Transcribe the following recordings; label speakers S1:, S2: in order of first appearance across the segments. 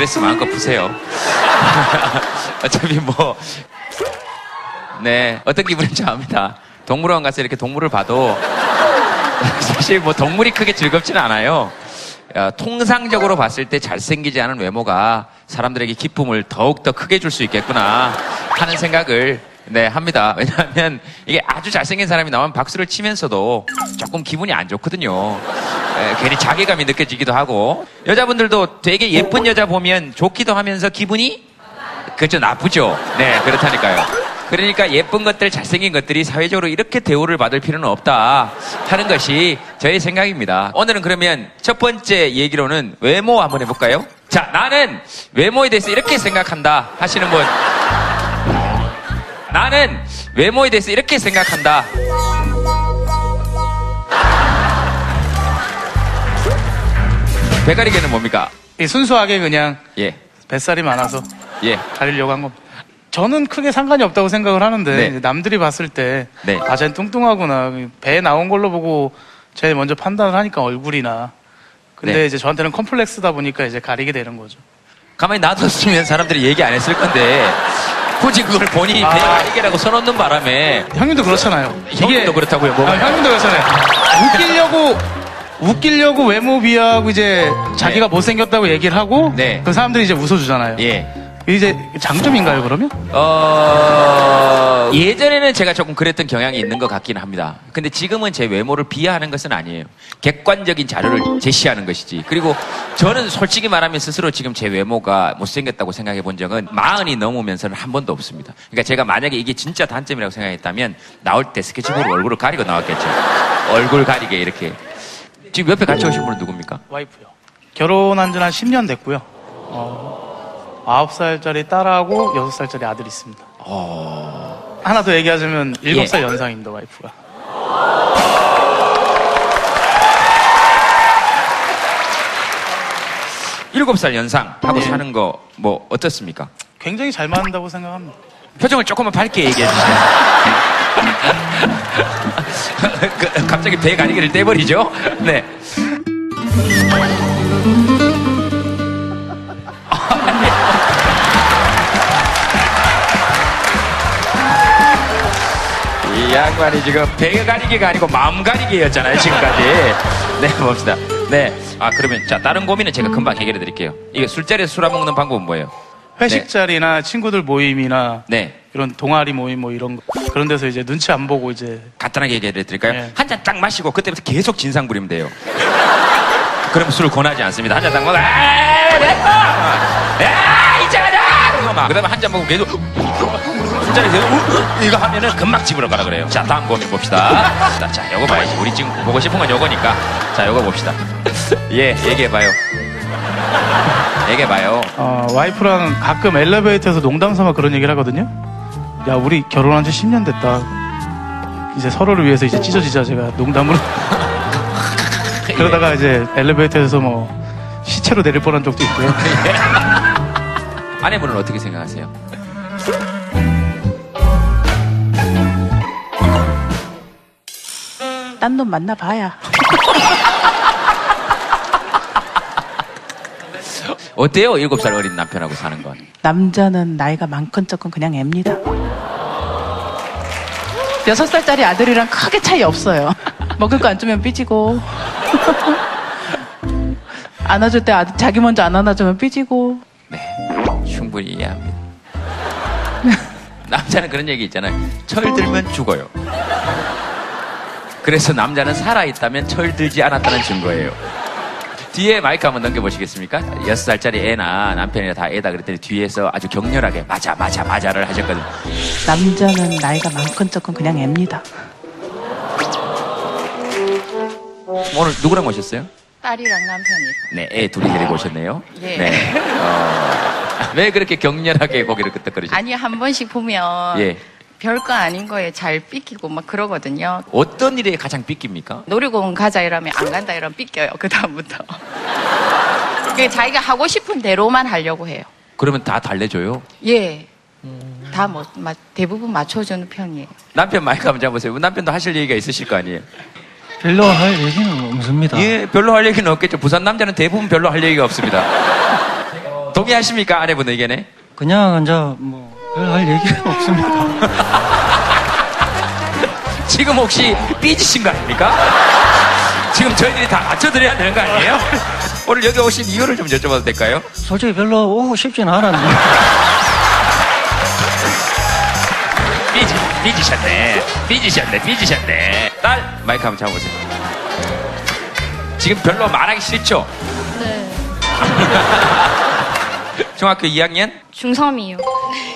S1: 스트레스 마음껏 푸세요. 어차피 뭐, 네, 어떤 기분인지 압니다. 동물원 가서 이렇게 동물을 봐도 사실 뭐 동물이 크게 즐겁지는 않아요. 어, 통상적으로 봤을 때 잘생기지 않은 외모가 사람들에게 기쁨을 더욱더 크게 줄 수 있겠구나 하는 생각을 네, 합니다. 왜냐하면 이게 아주 잘생긴 사람이 나오면 박수를 치면서도 조금 기분이 안 좋거든요. 예, 괜히 자괴감이 느껴지기도 하고 여자분들도 되게 예쁜 여자 보면 좋기도 하면서 기분이 그렇죠 나쁘죠. 네, 그렇다니까요. 그러니까 예쁜 것들, 잘생긴 것들이 사회적으로 이렇게 대우를 받을 필요는 없다 하는 것이 저의 생각입니다. 오늘은 그러면 첫 번째 얘기로는 외모 한번 해볼까요? 자, 나는 외모에 대해서 이렇게 생각한다 하시는 분. 나는 외모에 대해서 이렇게 생각한다. 배가리개는 뭡니까?
S2: 이 순수하게 그냥
S1: 예,
S2: 뱃살이 많아서
S1: 예.
S2: 가리려고 한 겁니다. 저는 크게 상관이 없다고 생각을 하는데
S1: 네.
S2: 남들이 봤을 때
S1: 네.
S2: 아, 쟤는 뚱뚱하구나 배 나온 걸로 보고 제일 먼저 판단을 하니까 얼굴이나 근데
S1: 네.
S2: 이제 저한테는 컴플렉스다 보니까 이제 가리게 되는 거죠.
S1: 가만히 놔뒀으면 사람들이 얘기 안 했을 건데 굳이 그걸 본인이
S2: 아.
S1: 배가리개라고 써놓는 바람에
S2: 형님도 그렇잖아요.
S1: 형님도 그렇다고요, 뭐가?
S2: 아, 형님도 그렇잖아요. 웃기려고 웃기려고 외모 비하하고 이제 자기가 못생겼다고 얘기를 하고
S1: 네.
S2: 그 사람들이 이제 웃어주잖아요.
S1: 예.
S2: 이제 장점인가요 그러면?
S1: 어, 예전에는 제가 조금 그랬던 경향이 있는 것 같긴 합니다. 근데 지금은 제 외모를 비하하는 것은 아니에요. 객관적인 자료를 제시하는 것이지. 그리고 저는 솔직히 말하면 스스로 지금 제 외모가 못생겼다고 생각해 본 적은 마흔이 넘으면서는 한 번도 없습니다. 그러니까 제가 만약에 이게 진짜 단점이라고 생각했다면 나올 때 스케치북으로 얼굴을 가리고 나왔겠죠. 얼굴 가리게 이렇게. 지금 옆에 같이 오신 분은 누굽니까?
S2: 와이프요. 결혼한 지는 한 10년 됐고요. 어, 9살짜리 딸하고 6살짜리 아들이 있습니다. 하나 더 얘기하자면 7살
S1: 예.
S2: 연상입니다, 와이프가.
S1: 일곱 살 연상 하고
S2: 네.
S1: 사는 거 뭐 어떻습니까?
S2: 굉장히 잘 맞는다고 생각합니다.
S1: 표정을 조금만 밝게 얘기해 주세요. 그, 갑자기 배 가리기를 떼버리죠? 네. 이 양반이 지금 배 가리기가 아니고 마음 가리기였잖아요, 지금까지. 네, 봅시다. 네. 아, 그러면, 자, 다른 고민은 제가 금방 해결해 드릴게요. 이게 술자리에서 술 안 먹는 방법은 뭐예요?
S2: 회식 자리나 친구들 모임이나
S1: 네.
S2: 이런 동아리 모임 뭐 이런 거 그런 데서 이제 눈치 안 보고 이제
S1: 간단하게 얘기해 드릴까요?
S2: 네.
S1: 한 잔 딱 마시고 그때부터 계속 진상 부리면 돼요. 그럼 술을 권하지 않습니다. 한 잔 딱 먹어. 아, 됐다! 야, 이제 가자! 그 다음에 한잔 먹고 계속 우, 이거 하면은 금방 집으로 가라 그래요. 자, 다음 고민 봅시다. 자, 자, 요거 봐야지. 우리 지금 보고 싶은 건 요거니까. 자, 요거 봅시다. 예, 얘기해봐요. 얘기해봐요.
S2: 어, 와이프랑 가끔 엘리베이터에서 농담 삼아 그런 얘기를 하거든요. 야, 우리 결혼한 지 10년 됐다. 이제 서로를 위해서 이제 찢어지자 제가 농담으로. 그러다가 이제 엘리베이터에서 뭐 시체로 내릴 뻔한 적도 있고요.
S1: 아내분은 어떻게 생각하세요?
S3: 딴 놈 만나봐야.
S1: 어때요? 일곱 살 어린 남편하고 사는 건?
S3: 남자는 나이가 많건 적건 그냥 애입니다. 여섯 살짜리 아들이랑 크게 차이 없어요. 먹을 거 안 주면 삐지고. 안아줄 때 아들, 자기 먼저 안 안아주면 삐지고.
S1: 네, 충분히 이해합니다. 남자는 그런 얘기 있잖아요. 철 들면 죽어요. 그래서 남자는 살아있다면 철 들지 않았다는 증거예요. 뒤에 마이크 한번 넘겨보시겠습니까? 여섯 살짜리 애나 남편이나 다 애다 그랬더니 뒤에서 아주 격렬하게 맞아, 맞아, 맞아를 하셨거든요.
S3: 남자는 나이가 많건 적건 그냥 애입니다.
S1: 오늘 누구랑 오셨어요?
S4: 딸이랑 남편이.
S1: 네, 애 둘이 데리고 오셨네요.
S4: 네.
S1: 어, 왜 그렇게 격렬하게 고개를 끄덕거리죠?
S4: 아니 한 번씩 보면
S1: 예.
S4: 별거 아닌 거에 잘 삐끼고 막 그러거든요.
S1: 어떤 일에 가장 삐깁니까?
S4: 놀이공원 가자 이러면 안 간다 이러면 삐껴요. 그 다음부터. 그 자기가 하고 싶은 대로만 하려고 해요.
S1: 그러면 다 달래줘요?
S4: 예. 다 뭐, 마- 대부분 맞춰주는 편이에요.
S1: 남편 마이크 한번 잡으세요. 남편도 하실 얘기가 있으실 거 아니에요?
S5: 별로 할 얘기는 없습니다.
S1: 예, 별로 할 얘기는 없겠죠. 부산 남자는 대부분 별로 할 얘기가 없습니다. 동의하십니까? 아내분 의견에?
S5: 그냥 이제 뭐 할 얘기가 없습니다.
S1: 지금 혹시 삐지신 거 아닙니까? 지금 저희들이 다 맞춰드려야 되는 거 아니에요? 오늘 여기 오신 이유를 좀 여쭤봐도 될까요?
S5: 솔직히 별로 오고 싶진 않았는데
S1: 삐지, 삐지셨네. 삐지셨네, 삐지셨네. 딸, 마이크 한번 잡아보세요. 지금 별로 말하기 싫죠?
S6: 네.
S1: 중학교 2학년?
S6: 중3이요.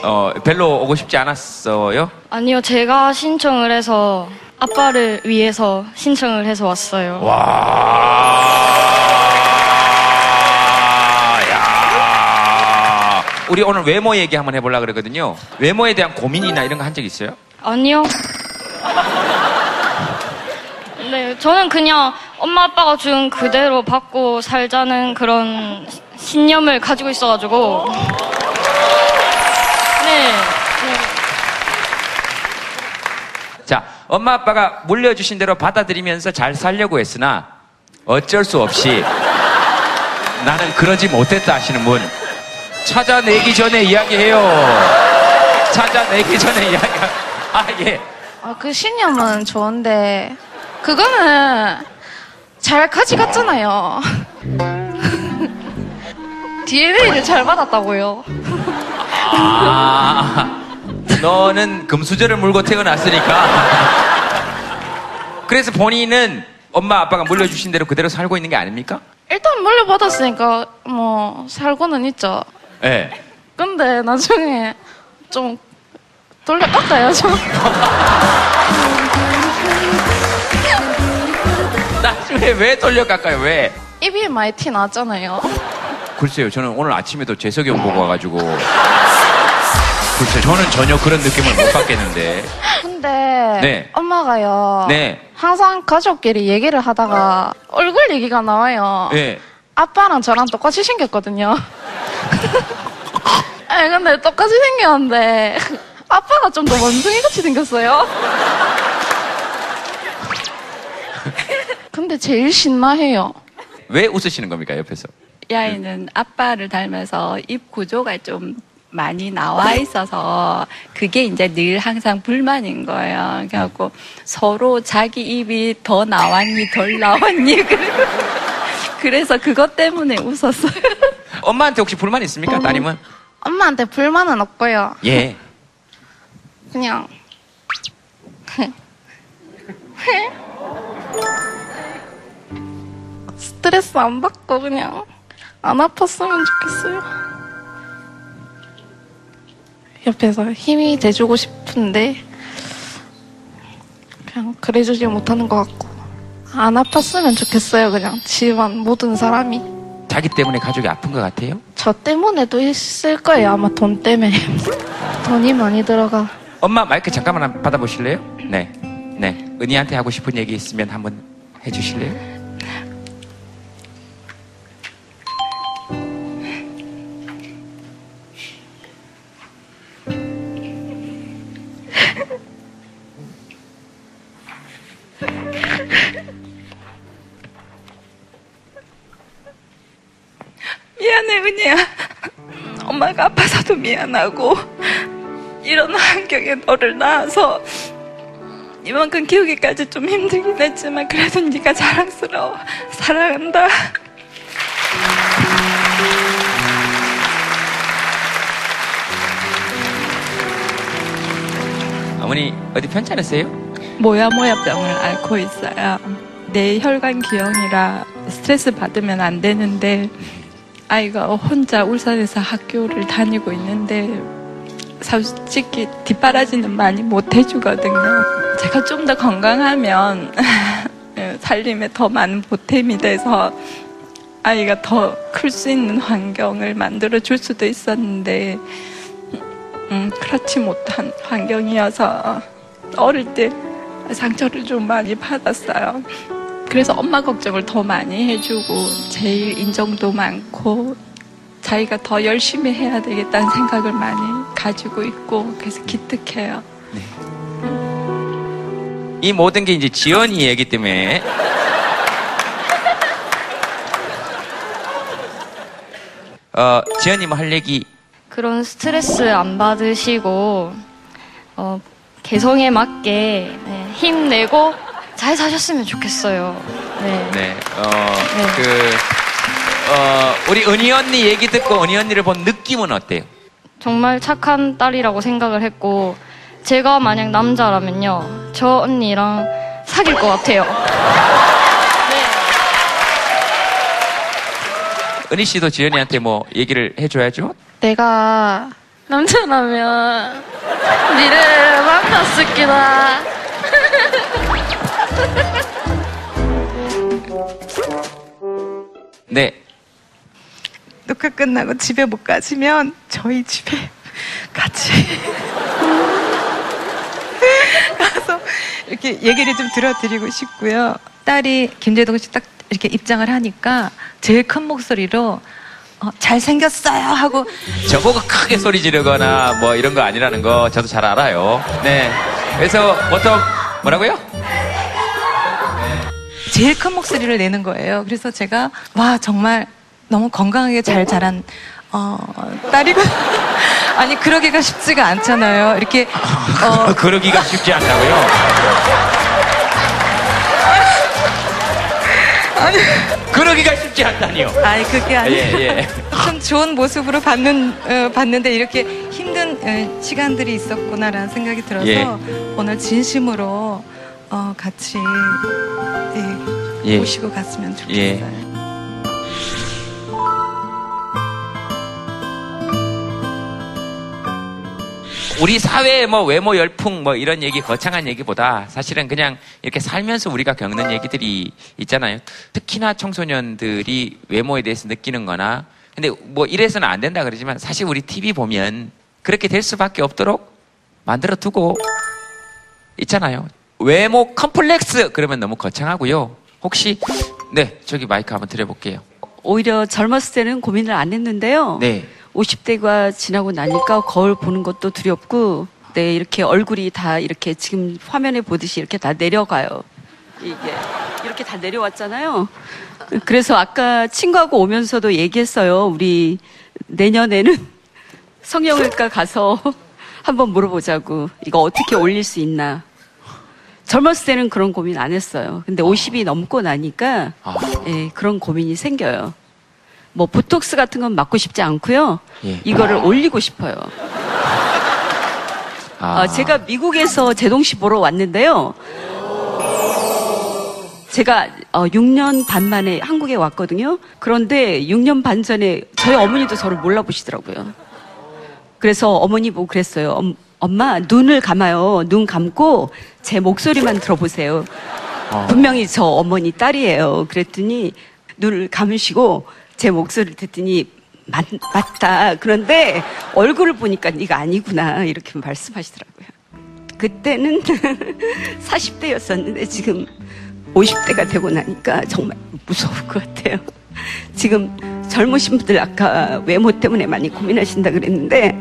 S1: 어, 별로 오고 싶지 않았어요?
S6: 아니요, 제가 신청을 해서 아빠를 위해서 신청을 해서 왔어요.
S1: 와, 야. 우리 오늘 외모 얘기 한번 해보려고 그러거든요. 외모에 대한 고민이나 이런 거 한 적 있어요?
S6: 아니요. 네, 저는 그냥 엄마 아빠가 준 그대로 받고 살자는 그런 신념을 가지고 있어가지고. 네. 네.
S1: 자, 엄마 아빠가 물려주신 대로 받아들이면서 잘 살려고 했으나 어쩔 수 없이 나는 그러지 못했다 하시는 분 찾아내기 전에 이야기해요. 찾아내기 전에 이야기. 아 예.
S7: 아, 그 신념은 좋은데, 그거는 잘 가져갔잖아요. DNA를 잘 받았다고요.
S1: 아, 너는 금수저를 물고 태어났으니까. 그래서 본인은 엄마 아빠가 물려주신 대로 그대로 살고 있는 게 아닙니까?
S7: 일단 물려받았으니까, 뭐, 살고는 있죠.
S1: 예.
S7: 근데 나중에 좀 돌려 깎아야죠.
S1: 나중에 왜 돌려 깎아요? 왜?
S7: 입이 많이 티 났잖아요.
S1: 글쎄요, 저는 오늘 아침에도 재석이 형 보고 와가지고. 글쎄, 저는 전혀 그런 느낌을 못 받겠는데.
S7: 근데
S1: 네.
S7: 엄마가요.
S1: 네.
S7: 항상 가족끼리 얘기를 하다가 얼굴 얘기가 나와요.
S1: 예.
S7: 아빠랑 저랑 똑같이 생겼거든요. 아 근데 똑같이 생겼는데 아빠가 좀 더 원숭이 같이 생겼어요. 근데 제일 신나해요.
S1: 왜 웃으시는 겁니까, 옆에서?
S8: 이 아이는 아빠를 닮아서 입 구조가 좀 많이 나와 있어서 그게 이제 늘 항상 불만인 거예요. 그래갖고 서로 자기 입이 더 나왔니 덜 나왔니 그래서 그것 때문에 웃었어요.
S1: 엄마한테 혹시 불만 있습니까, 따님은?
S7: 엄마한테 불만은 없고요.
S1: 예.
S7: 그냥 스트레스 안 받고 그냥 안 아팠으면 좋겠어요. 옆에서 힘이 돼주고 싶은데 그냥 그래주지 못하는 것 같고 안 아팠으면 좋겠어요. 그냥 집안 모든 사람이
S1: 자기 때문에 가족이 아픈 것 같아요?
S7: 저 때문에도 있을 거예요. 아마 돈 때문에 돈이 많이 들어가.
S1: 엄마 마이크 잠깐만 받아보실래요? 네. 네. 은희한테 하고 싶은 얘기 있으면 한번 해주실래요?
S8: 미안하고 이런 환경에 너를 낳아서 이만큼 키우기까지 좀 힘들긴 했지만 그래도 네가 자랑스러워. 사랑한다.
S1: 어머니 어디 편찮으세요?
S8: 모야모야 병을 앓고 있어요. 내 혈관 기형이라 스트레스 받으면 안 되는데 아이가 혼자 울산에서 학교를 다니고 있는데 솔직히 뒷바라지는 많이 못 해주거든요. 제가 좀 더 건강하면 살림에 더 많은 보탬이 돼서 아이가 더 클 수 있는 환경을 만들어 줄 수도 있었는데 음, 그렇지 못한 환경이어서 어릴 때 상처를 좀 많이 받았어요. 그래서 엄마 걱정을 더 많이 해주고 제일 인정도 많고 자기가 더 열심히 해야 되겠다는 생각을 많이 가지고 있고 그래서 기특해요.
S1: 이 모든 게 이제 지연이 얘기 때문에. 어, 지연님 할 얘기?
S6: 그런 스트레스 안 받으시고 어, 개성에 맞게 네, 힘내고 잘 사셨으면 좋겠어요. 네.
S1: 네, 어, 그, 어, 우리 은희 언니 얘기 듣고 은희 언니를 본 느낌은 어때요?
S6: 정말 착한 딸이라고 생각을 했고 제가 만약 남자라면요 저 언니랑 사귈 것 같아요.
S1: 은희 씨도 지연이한테 뭐 얘기를 해줘야죠?
S7: 내가 남자라면 니를 만났을 기다.
S1: 네,
S9: 녹화 끝나고 집에 못 가시면 저희 집에 같이 가서 이렇게 얘기를 좀 들어드리고 싶고요. 딸이 김재동 씨 딱 이렇게 입장을 하니까 제일 큰 목소리로 어, 잘생겼어요 하고
S1: 저보고 크게 소리 지르거나 뭐 이런 거 아니라는 거 저도 잘 알아요. 네. 그래서 보통 뭐라고요?
S9: 제일 큰 목소리를 내는 거예요. 그래서 제가 와 정말 너무 건강하게 잘 자란 어, 딸이고 아니 그러기가 쉽지가 않잖아요. 이렇게 어,
S1: 그러기가 쉽지 않다고요? 그러기가 쉽지 않다니요.
S9: 아니 그게 아니에요.
S1: 예, 예.
S9: 참 좋은 모습으로 받는 어, 봤는데 이렇게 힘든 어, 시간들이 있었구나라는 생각이 들어서
S1: 예.
S9: 오늘 진심으로 어, 같이 예,
S1: 예.
S9: 모시고 갔으면 좋겠어요.
S1: 우리 사회의 뭐 외모 열풍 뭐 이런 얘기 거창한 얘기보다 사실은 그냥 이렇게 살면서 우리가 겪는 얘기들이 있잖아요. 특히나 청소년들이 외모에 대해서 느끼는 거나 근데 뭐 이래서는 안 된다 그러지만 사실 우리 TV 보면 그렇게 될 수밖에 없도록 만들어 두고 있잖아요. 외모 컴플렉스 그러면 너무 거창하고요. 혹시 네 저기 마이크 한번 드려볼게요.
S10: 오히려 젊었을 때는 고민을 안 했는데요.
S1: 네.
S10: 50대가 지나고 나니까 거울 보는 것도 두렵고, 네, 이렇게 얼굴이 다 이렇게 지금 화면에 보듯이 이렇게 다 내려가요. 이게. 이렇게 다 내려왔잖아요. 그래서 아까 친구하고 오면서도 얘기했어요. 우리 내년에는 성형외과 가서 한번 물어보자고. 이거 어떻게 올릴 수 있나. 젊었을 때는 그런 고민 안 했어요. 근데 50이 넘고 나니까
S1: 아.
S10: 예, 그런 고민이 생겨요. 뭐 보톡스 같은 건 맞고 싶지 않고요.
S1: 예.
S10: 이거를 올리고 싶어요.
S1: 아.
S10: 어, 제가 미국에서 제동 씨 보러 왔는데요. 제가 어, 6년 반 만에 한국에 왔거든요. 그런데 6년 반 전에 저희 어머니도 저를 몰라보시더라고요. 그래서 어머니 보고 그랬어요. 엄, 엄마 눈을 감아요. 눈 감고 제 목소리만 들어보세요.
S1: 어.
S10: 분명히 저 어머니 딸이에요. 그랬더니 눈을 감으시고 제 목소리를 듣더니 맞, 맞다. 그런데 얼굴을 보니까 네가 아니구나 이렇게 말씀하시더라고요. 그때는 40대였었는데 지금 50대가 되고 나니까 정말 무서울 것 같아요. 지금 젊으신 분들 아까 외모 때문에 많이 고민하신다 그랬는데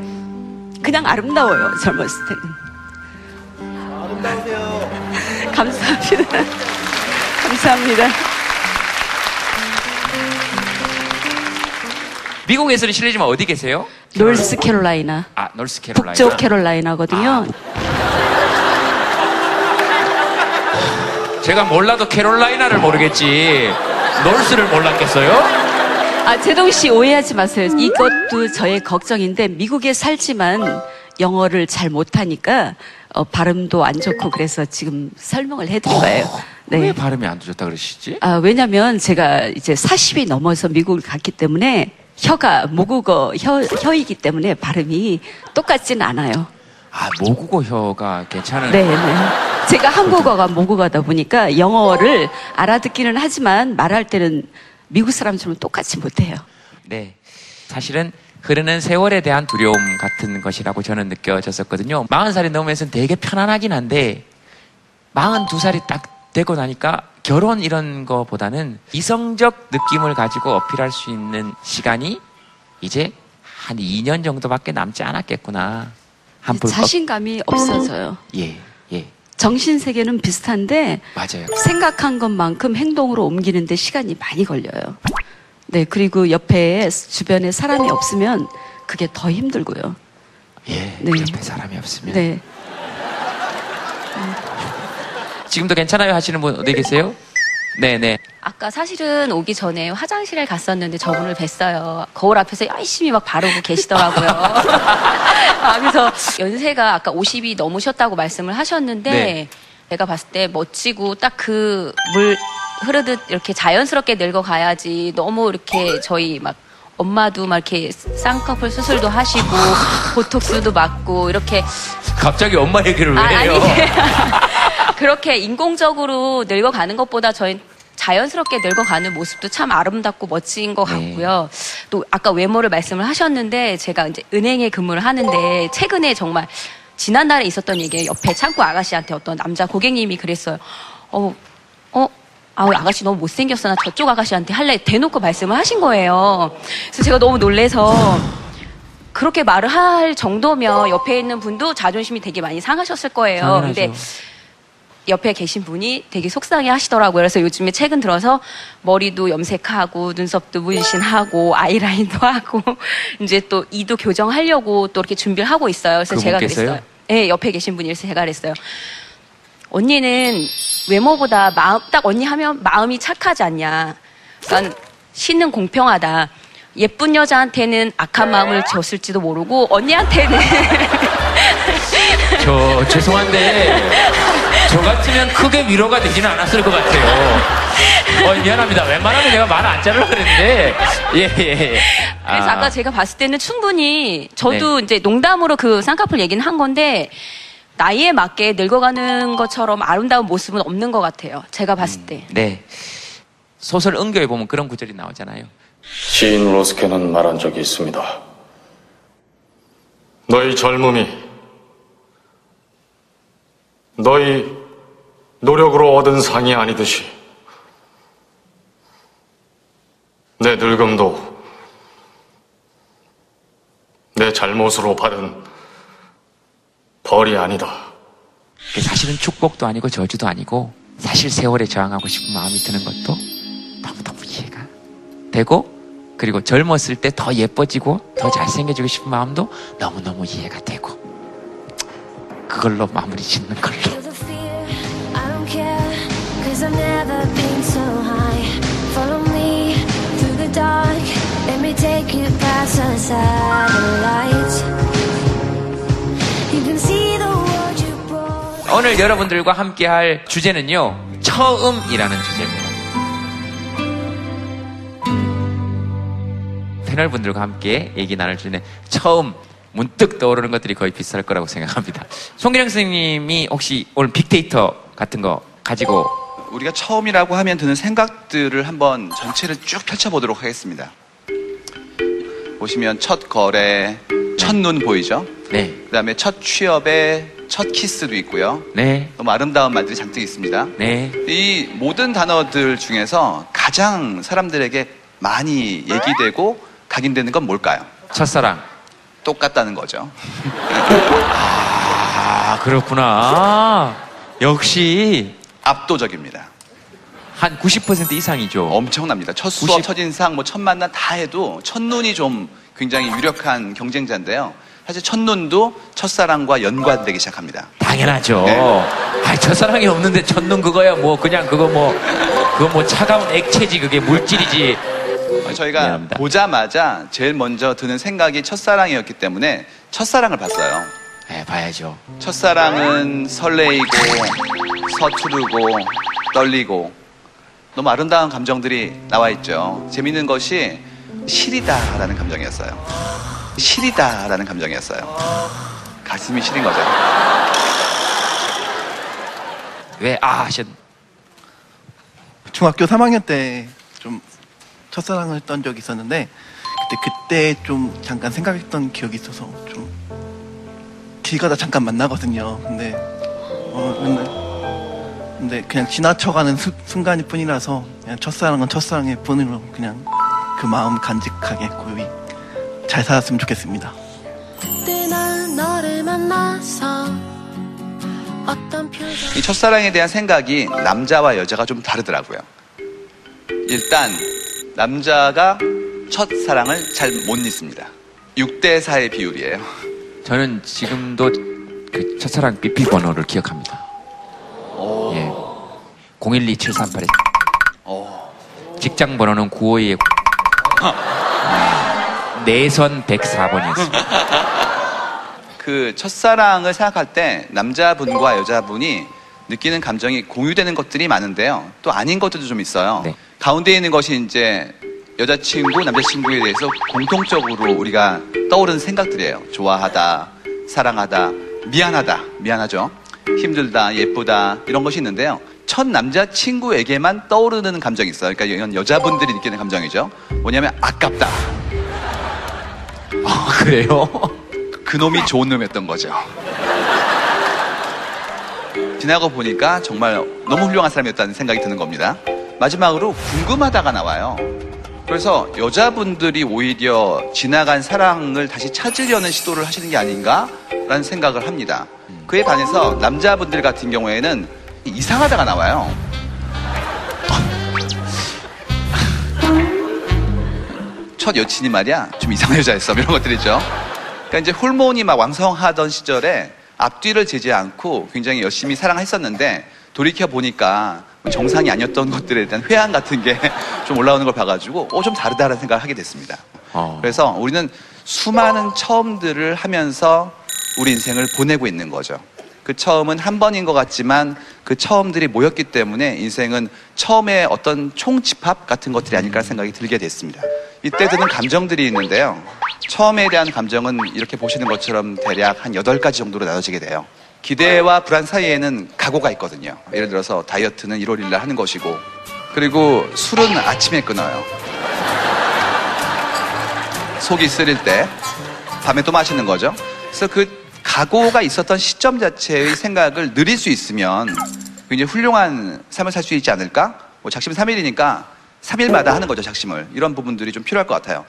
S10: 그냥 아름다워요 젊었을 때는. 아름다우세요. 감사합니다. 감사합니다.
S1: 미국에서는 실례지만 어디 계세요?
S10: 노스캐롤라이나.
S1: 아 노스캐롤라이나.
S10: 북쪽 캐롤라이나거든요.
S1: 제가 몰라도 캐롤라이나를 모르겠지. 놀스를 몰랐겠어요?
S10: 아, 제동 씨 오해하지 마세요. 이것도 저의 걱정인데 미국에 살지만 영어를 잘 못하니까 어, 발음도 안 좋고 그래서 지금 설명을 해드린 거예요.
S1: 왜
S10: 네.
S1: 발음이 안 좋다 그러시지?
S10: 아, 왜냐면 제가 이제 40이 넘어서 미국을 갔기 때문에 혀가 모국어 혀, 혀이기 때문에 발음이 똑같지는 않아요.
S1: 아 모국어 혀가 괜찮은.
S10: 네, 네. 제가 한국어가 모국어다 보니까 영어를 알아듣기는 하지만 말할 때는 미국 사람처럼 똑같이 못해요.
S1: 네. 사실은 흐르는 세월에 대한 두려움 같은 것이라고 저는 느껴졌었거든요. 40살이 넘으면서 되게 편안하긴 한데 42살이 딱 되고 나니까 결혼 이런 거보다는 이성적 느낌을 가지고 어필할 수 있는 시간이 이제 한 2년 정도밖에 남지 않았겠구나. 한 불.
S10: 자신감이 없어져요.
S1: 예, 예.
S10: 정신 세계는 비슷한데
S1: 맞아요.
S10: 생각한 것만큼 행동으로 옮기는데 시간이 많이 걸려요. 네, 그리고 옆에 주변에 사람이 없으면 그게 더 힘들고요.
S1: 예.
S10: 네.
S1: 옆에 사람이 없으면.
S10: 네.
S1: 지금도 괜찮아요 하시는 분 어디 계세요? 네네.
S11: 아까 사실은 오기 전에 화장실에 갔었는데 저분을 뵀어요. 거울 앞에서 열심히 막 바르고 계시더라고요. 아, 그래서 연세가 아까 50이 넘으셨다고 말씀을 하셨는데
S12: 네.
S11: 제가 봤을 때 멋지고 딱 그 물 흐르듯 이렇게 자연스럽게 늙어가야지 너무 이렇게 저희 막 엄마도 막 이렇게 쌍꺼풀 수술도 하시고 보톡스도 맞고 이렇게
S1: 갑자기 엄마 얘기를 왜
S11: 아,
S1: 해요?
S11: 아니. 그렇게 인공적으로 늙어가는 것보다 저희 자연스럽게 늙어가는 모습도 참 아름답고 멋진 것 같고요. 또 아까 외모를 말씀을 하셨는데 제가 이제 은행에 근무를 하는데 최근에 정말 지난달에 있었던 얘기에 옆에 창구 아가씨한테 어떤 남자 고객님이 그랬어요. 어, 어, 아우 아가씨 너무 못생겼어. 나 저쪽 아가씨한테 할래. 대놓고 말씀을 하신 거예요. 그래서 제가 너무 놀래서 그렇게 말을 할 정도면 옆에 있는 분도 자존심이 되게 많이 상하셨을 거예요.
S12: 당연하죠.
S11: 근데 옆에 계신 분이 되게 속상해 하시더라고요. 그래서 요즘에 최근 들어서 머리도 염색하고 눈썹도 문신하고 아이라인도 하고 이제 또 이도 교정하려고 또 이렇게 준비를 하고 있어요. 그래서 제가? 그랬어요. 네, 옆에 계신 분이 그래서 제가 그랬어요. 언니는 외모보다 마음, 딱 언니 하면 마음이 착하지 않냐. 그러니까 신은 공평하다. 예쁜 여자한테는 악한 마음을 줬을지도 모르고 언니한테는
S1: 저 죄송한데 저 같으면 크게 위로가 되지는 않았을 것 같아요. 어, 미안합니다. 웬만하면 내가 말 안 자르려고 그랬는데 예 예. 예.
S11: 그래서 아. 까 제가 봤을 때는 충분히 저도 이제 농담으로 그 쌍꺼풀 얘기는 한 건데 나이에 맞게 늙어가는 것처럼 아름다운 모습은 없는 것 같아요. 제가 봤을 때.
S1: 네. 소설 은교에 보면 그런 구절이 나오잖아요.
S13: 시인 로스케는 말한 적이 있습니다. 너희 젊음이 너희 노력으로 얻은 상이 아니듯이 내 늙음도 내 잘못으로 받은 벌이 아니다.
S1: 사실은 축복도 아니고 저주도 아니고 사실 세월에 저항하고 싶은 마음이 드는 것도 너무너무 이해가 되고 그리고 젊었을 때 더 예뻐지고 더 잘생겨지고 싶은 마음도 너무너무 이해가 되고 그걸로 마무리 짓는 걸로
S12: don't care, cause I've never been so high. Follow me through the dark. Let me take you past the satellites. You can see the world you brought.
S1: 오늘 여러분들과 함께 할 주제는요 처음이라는 주제입니다 패널분들과 함께 얘기 나눌 주제는 처음 문득 떠오르는 것들이 거의 비슷할 거라고 생각합니다 송기령 선생님이 혹시 오늘 빅데이터 같은 거 가지고
S14: 우리가 처음이라고 하면 드는 생각들을 한번 전체를 쭉 펼쳐보도록 하겠습니다. 보시면 첫 거래, 첫 눈 보이죠?
S1: 네.
S14: 그 다음에 첫 취업에 첫 키스도 있고요.
S1: 네.
S14: 너무 아름다운 말들이 잔뜩 있습니다.
S1: 네.
S14: 이 모든 단어들 중에서 가장 사람들에게 많이 얘기되고 각인되는 건 뭘까요?
S1: 첫사랑.
S14: 똑같다는 거죠.
S1: 아 그렇구나 역시
S14: 압도적입니다.
S1: 한 90% 이상이죠.
S14: 엄청납니다. 첫 수업, 첫 인상, 뭐 첫 만남 다 해도 첫눈이 좀 굉장히 유력한 경쟁자인데요. 사실 첫눈도 첫사랑과 연관되기 시작합니다.
S1: 당연하죠.
S14: 네.
S1: 아, 첫사랑이 없는데 첫눈 그거야 뭐 그냥 그거 뭐 그거 뭐 차가운 액체지 그게 물질이지.
S14: 저희가 보자마자 제일 먼저 드는 생각이 첫사랑이었기 때문에 첫사랑을 봤어요.
S1: 네, 봐야죠.
S14: 첫사랑은 설레이고 서투르고 떨리고 너무 아름다운 감정들이 나와 있죠. 재밌는 것이 시리다라는 감정이었어요. 시리다라는 감정이었어요. 가슴이 시린 거죠.
S1: 왜 아 하셨?
S15: 중학교 3학년 때 좀 첫사랑을 했던 적이 있었는데 그때 그때 좀 잠깐 생각했던 기억이 있어서 좀 길 가다 잠깐 만나거든요. 근데 어 근데, 근데 그냥 지나쳐가는 수- 순간일 뿐이라서 그냥 첫사랑은 첫사랑일 뿐으로 그냥 그 마음 간직하게 고요히 잘 살았으면 좋겠습니다.
S12: 그때 난 너를 만나서 어떤 표정
S14: 이 첫사랑에 대한 생각이 남자와 여자가 좀 다르더라고요. 일단 남자가 첫사랑을 잘 못 잊습니다. 6대 4의 비율이에요.
S1: 저는 지금도 그 첫사랑 BP 번호를 기억합니다. 예. 012738에 직장 번호는 952에 내선 104번이었습니다.
S14: 그 첫사랑을 생각할 때 남자분과 여자분이 느끼는 감정이 공유되는 것들이 많은데요. 또 아닌 것들도 좀 있어요. 가운데 있는 것이 이제 여자친구, 남자친구에 대해서 공통적으로 우리가 떠오르는 생각들이에요. 좋아하다, 사랑하다, 미안하다, 미안하죠. 힘들다, 예쁘다, 이런 것이 있는데요. 첫 남자친구에게만 떠오르는 감정이 있어요. 그러니까 이건 여자분들이 느끼는 감정이죠. 뭐냐면 아깝다.
S1: 그래요?
S14: 그 놈이 좋은 놈이었던 거죠. 지나고 보니까 정말 너무 훌륭한 사람이었다는 생각이 드는 겁니다. 마지막으로 궁금하다가 나와요. 그래서 여자분들이 오히려 지나간 사랑을 다시 찾으려는 시도를 하시는 게 아닌가라는 생각을 합니다. 그에 반해서 남자분들 같은 경우에는 이상하다가 나와요. 첫 여친이 말이야 좀 이상한 여자였어 이런 것들 있죠. 그러니까 이제 호르몬이 막 왕성하던 시절에 앞뒤를 재지 않고 굉장히 열심히 사랑했었는데 돌이켜 보니까 정상이 아니었던 것들에 대한 회한 같은 게 좀 올라오는 걸 봐가지고 어 좀 다르다라는 생각을 하게 됐습니다. 그래서 우리는 수많은 처음들을 하면서 우리 인생을 보내고 있는 거죠. 그 처음은 한 번인 것 같지만 그 처음들이 모였기 때문에 인생은 처음에 어떤 총집합 같은 것들이 아닐까 생각이 들게 됐습니다. 이때 드는 감정들이 있는데요. 처음에 대한 감정은 이렇게 보시는 것처럼 대략 한 8가지 정도로 나눠지게 돼요. 기대와 불안 사이에는 각오가 있거든요. 예를 들어서 다이어트는 1월 1일 날 하는 것이고 그리고 술은 아침에 끊어요. 속이 쓰릴 때 밤에 또 마시는 거죠. 그래서 그 각오가 있었던 시점 자체의 생각을 느릴 수 있으면 굉장히 훌륭한 삶을 살 수 있지 않을까? 뭐 작심 3일이니까 3일마다 하는 거죠, 작심을. 이런 부분들이 좀 필요할 것 같아요.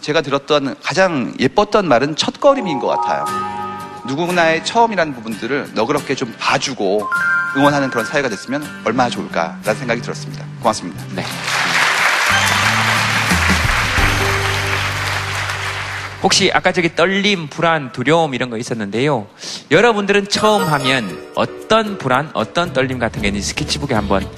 S14: 제가 들었던 가장 예뻤던 말은 첫걸음인 것 같아요. 누구나의 처음이라는 부분들을 너그럽게 좀 봐주고 응원하는 그런 사회가 됐으면 얼마나 좋을까라는 생각이 들었습니다. 고맙습니다.
S1: 네. 혹시 아까 저기 떨림, 불안, 두려움 이런 거 있었는데요. 여러분들은 처음 하면 어떤 불안, 어떤 떨림 같은 게 있는지 스케치북에 한번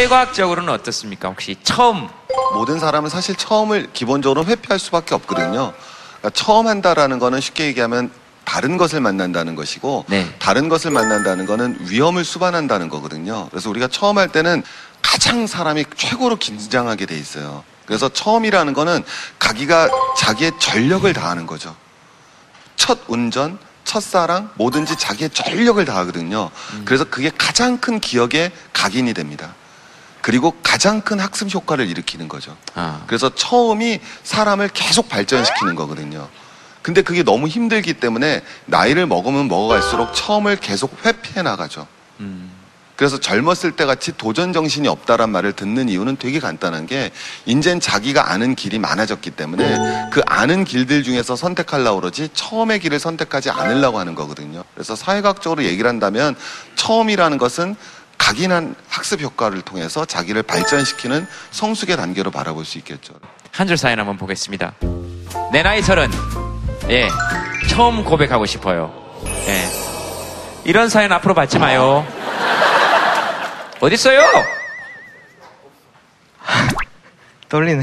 S1: 사회과학적으로는 어떻습니까? 혹시 처음
S16: 모든 사람은 사실 처음을 기본적으로 회피할 수밖에 없거든요. 그러니까 처음 한다라는 거는 쉽게 얘기하면 다른 것을 만난다는 것이고 다른 것을 만난다는 거는 위험을 수반한다는 거거든요. 그래서 우리가 처음 할 때는 가장 사람이 최고로 긴장하게 돼 있어요. 그래서 처음이라는 거는 자기가 자기의 전력을 다하는 거죠. 첫 운전, 첫사랑, 뭐든지 자기의 전력을 다하거든요. 그래서 그게 가장 큰 기억에 각인이 됩니다. 그리고 가장 큰 학습 효과를 일으키는 거죠. 그래서 처음이 사람을 계속 발전시키는 거거든요. 근데 그게 너무 힘들기 때문에 나이를 먹으면 먹어갈수록 처음을 계속 회피해 나가죠. 그래서 젊었을 때 같이 도전 정신이 없다란 말을 듣는 이유는 되게 간단한 게 이젠 자기가 아는 길이 많아졌기 때문에 그 아는 길들 중에서 선택하려고 그러지 처음의 길을 선택하지 않으려고 하는 거거든요. 그래서 사회학적으로 얘기를 한다면 처음이라는 것은 각인한 학습 효과를 통해서 자기를 발전시키는 성숙의 단계로 바라볼 수 있겠죠.
S1: 한 줄 사연 한번 보겠습니다. 내 나이 서른. 예. 처음 고백하고 싶어요. 예. 이런 사연 앞으로 받지 마요. 어딨어요?
S17: 떨리네.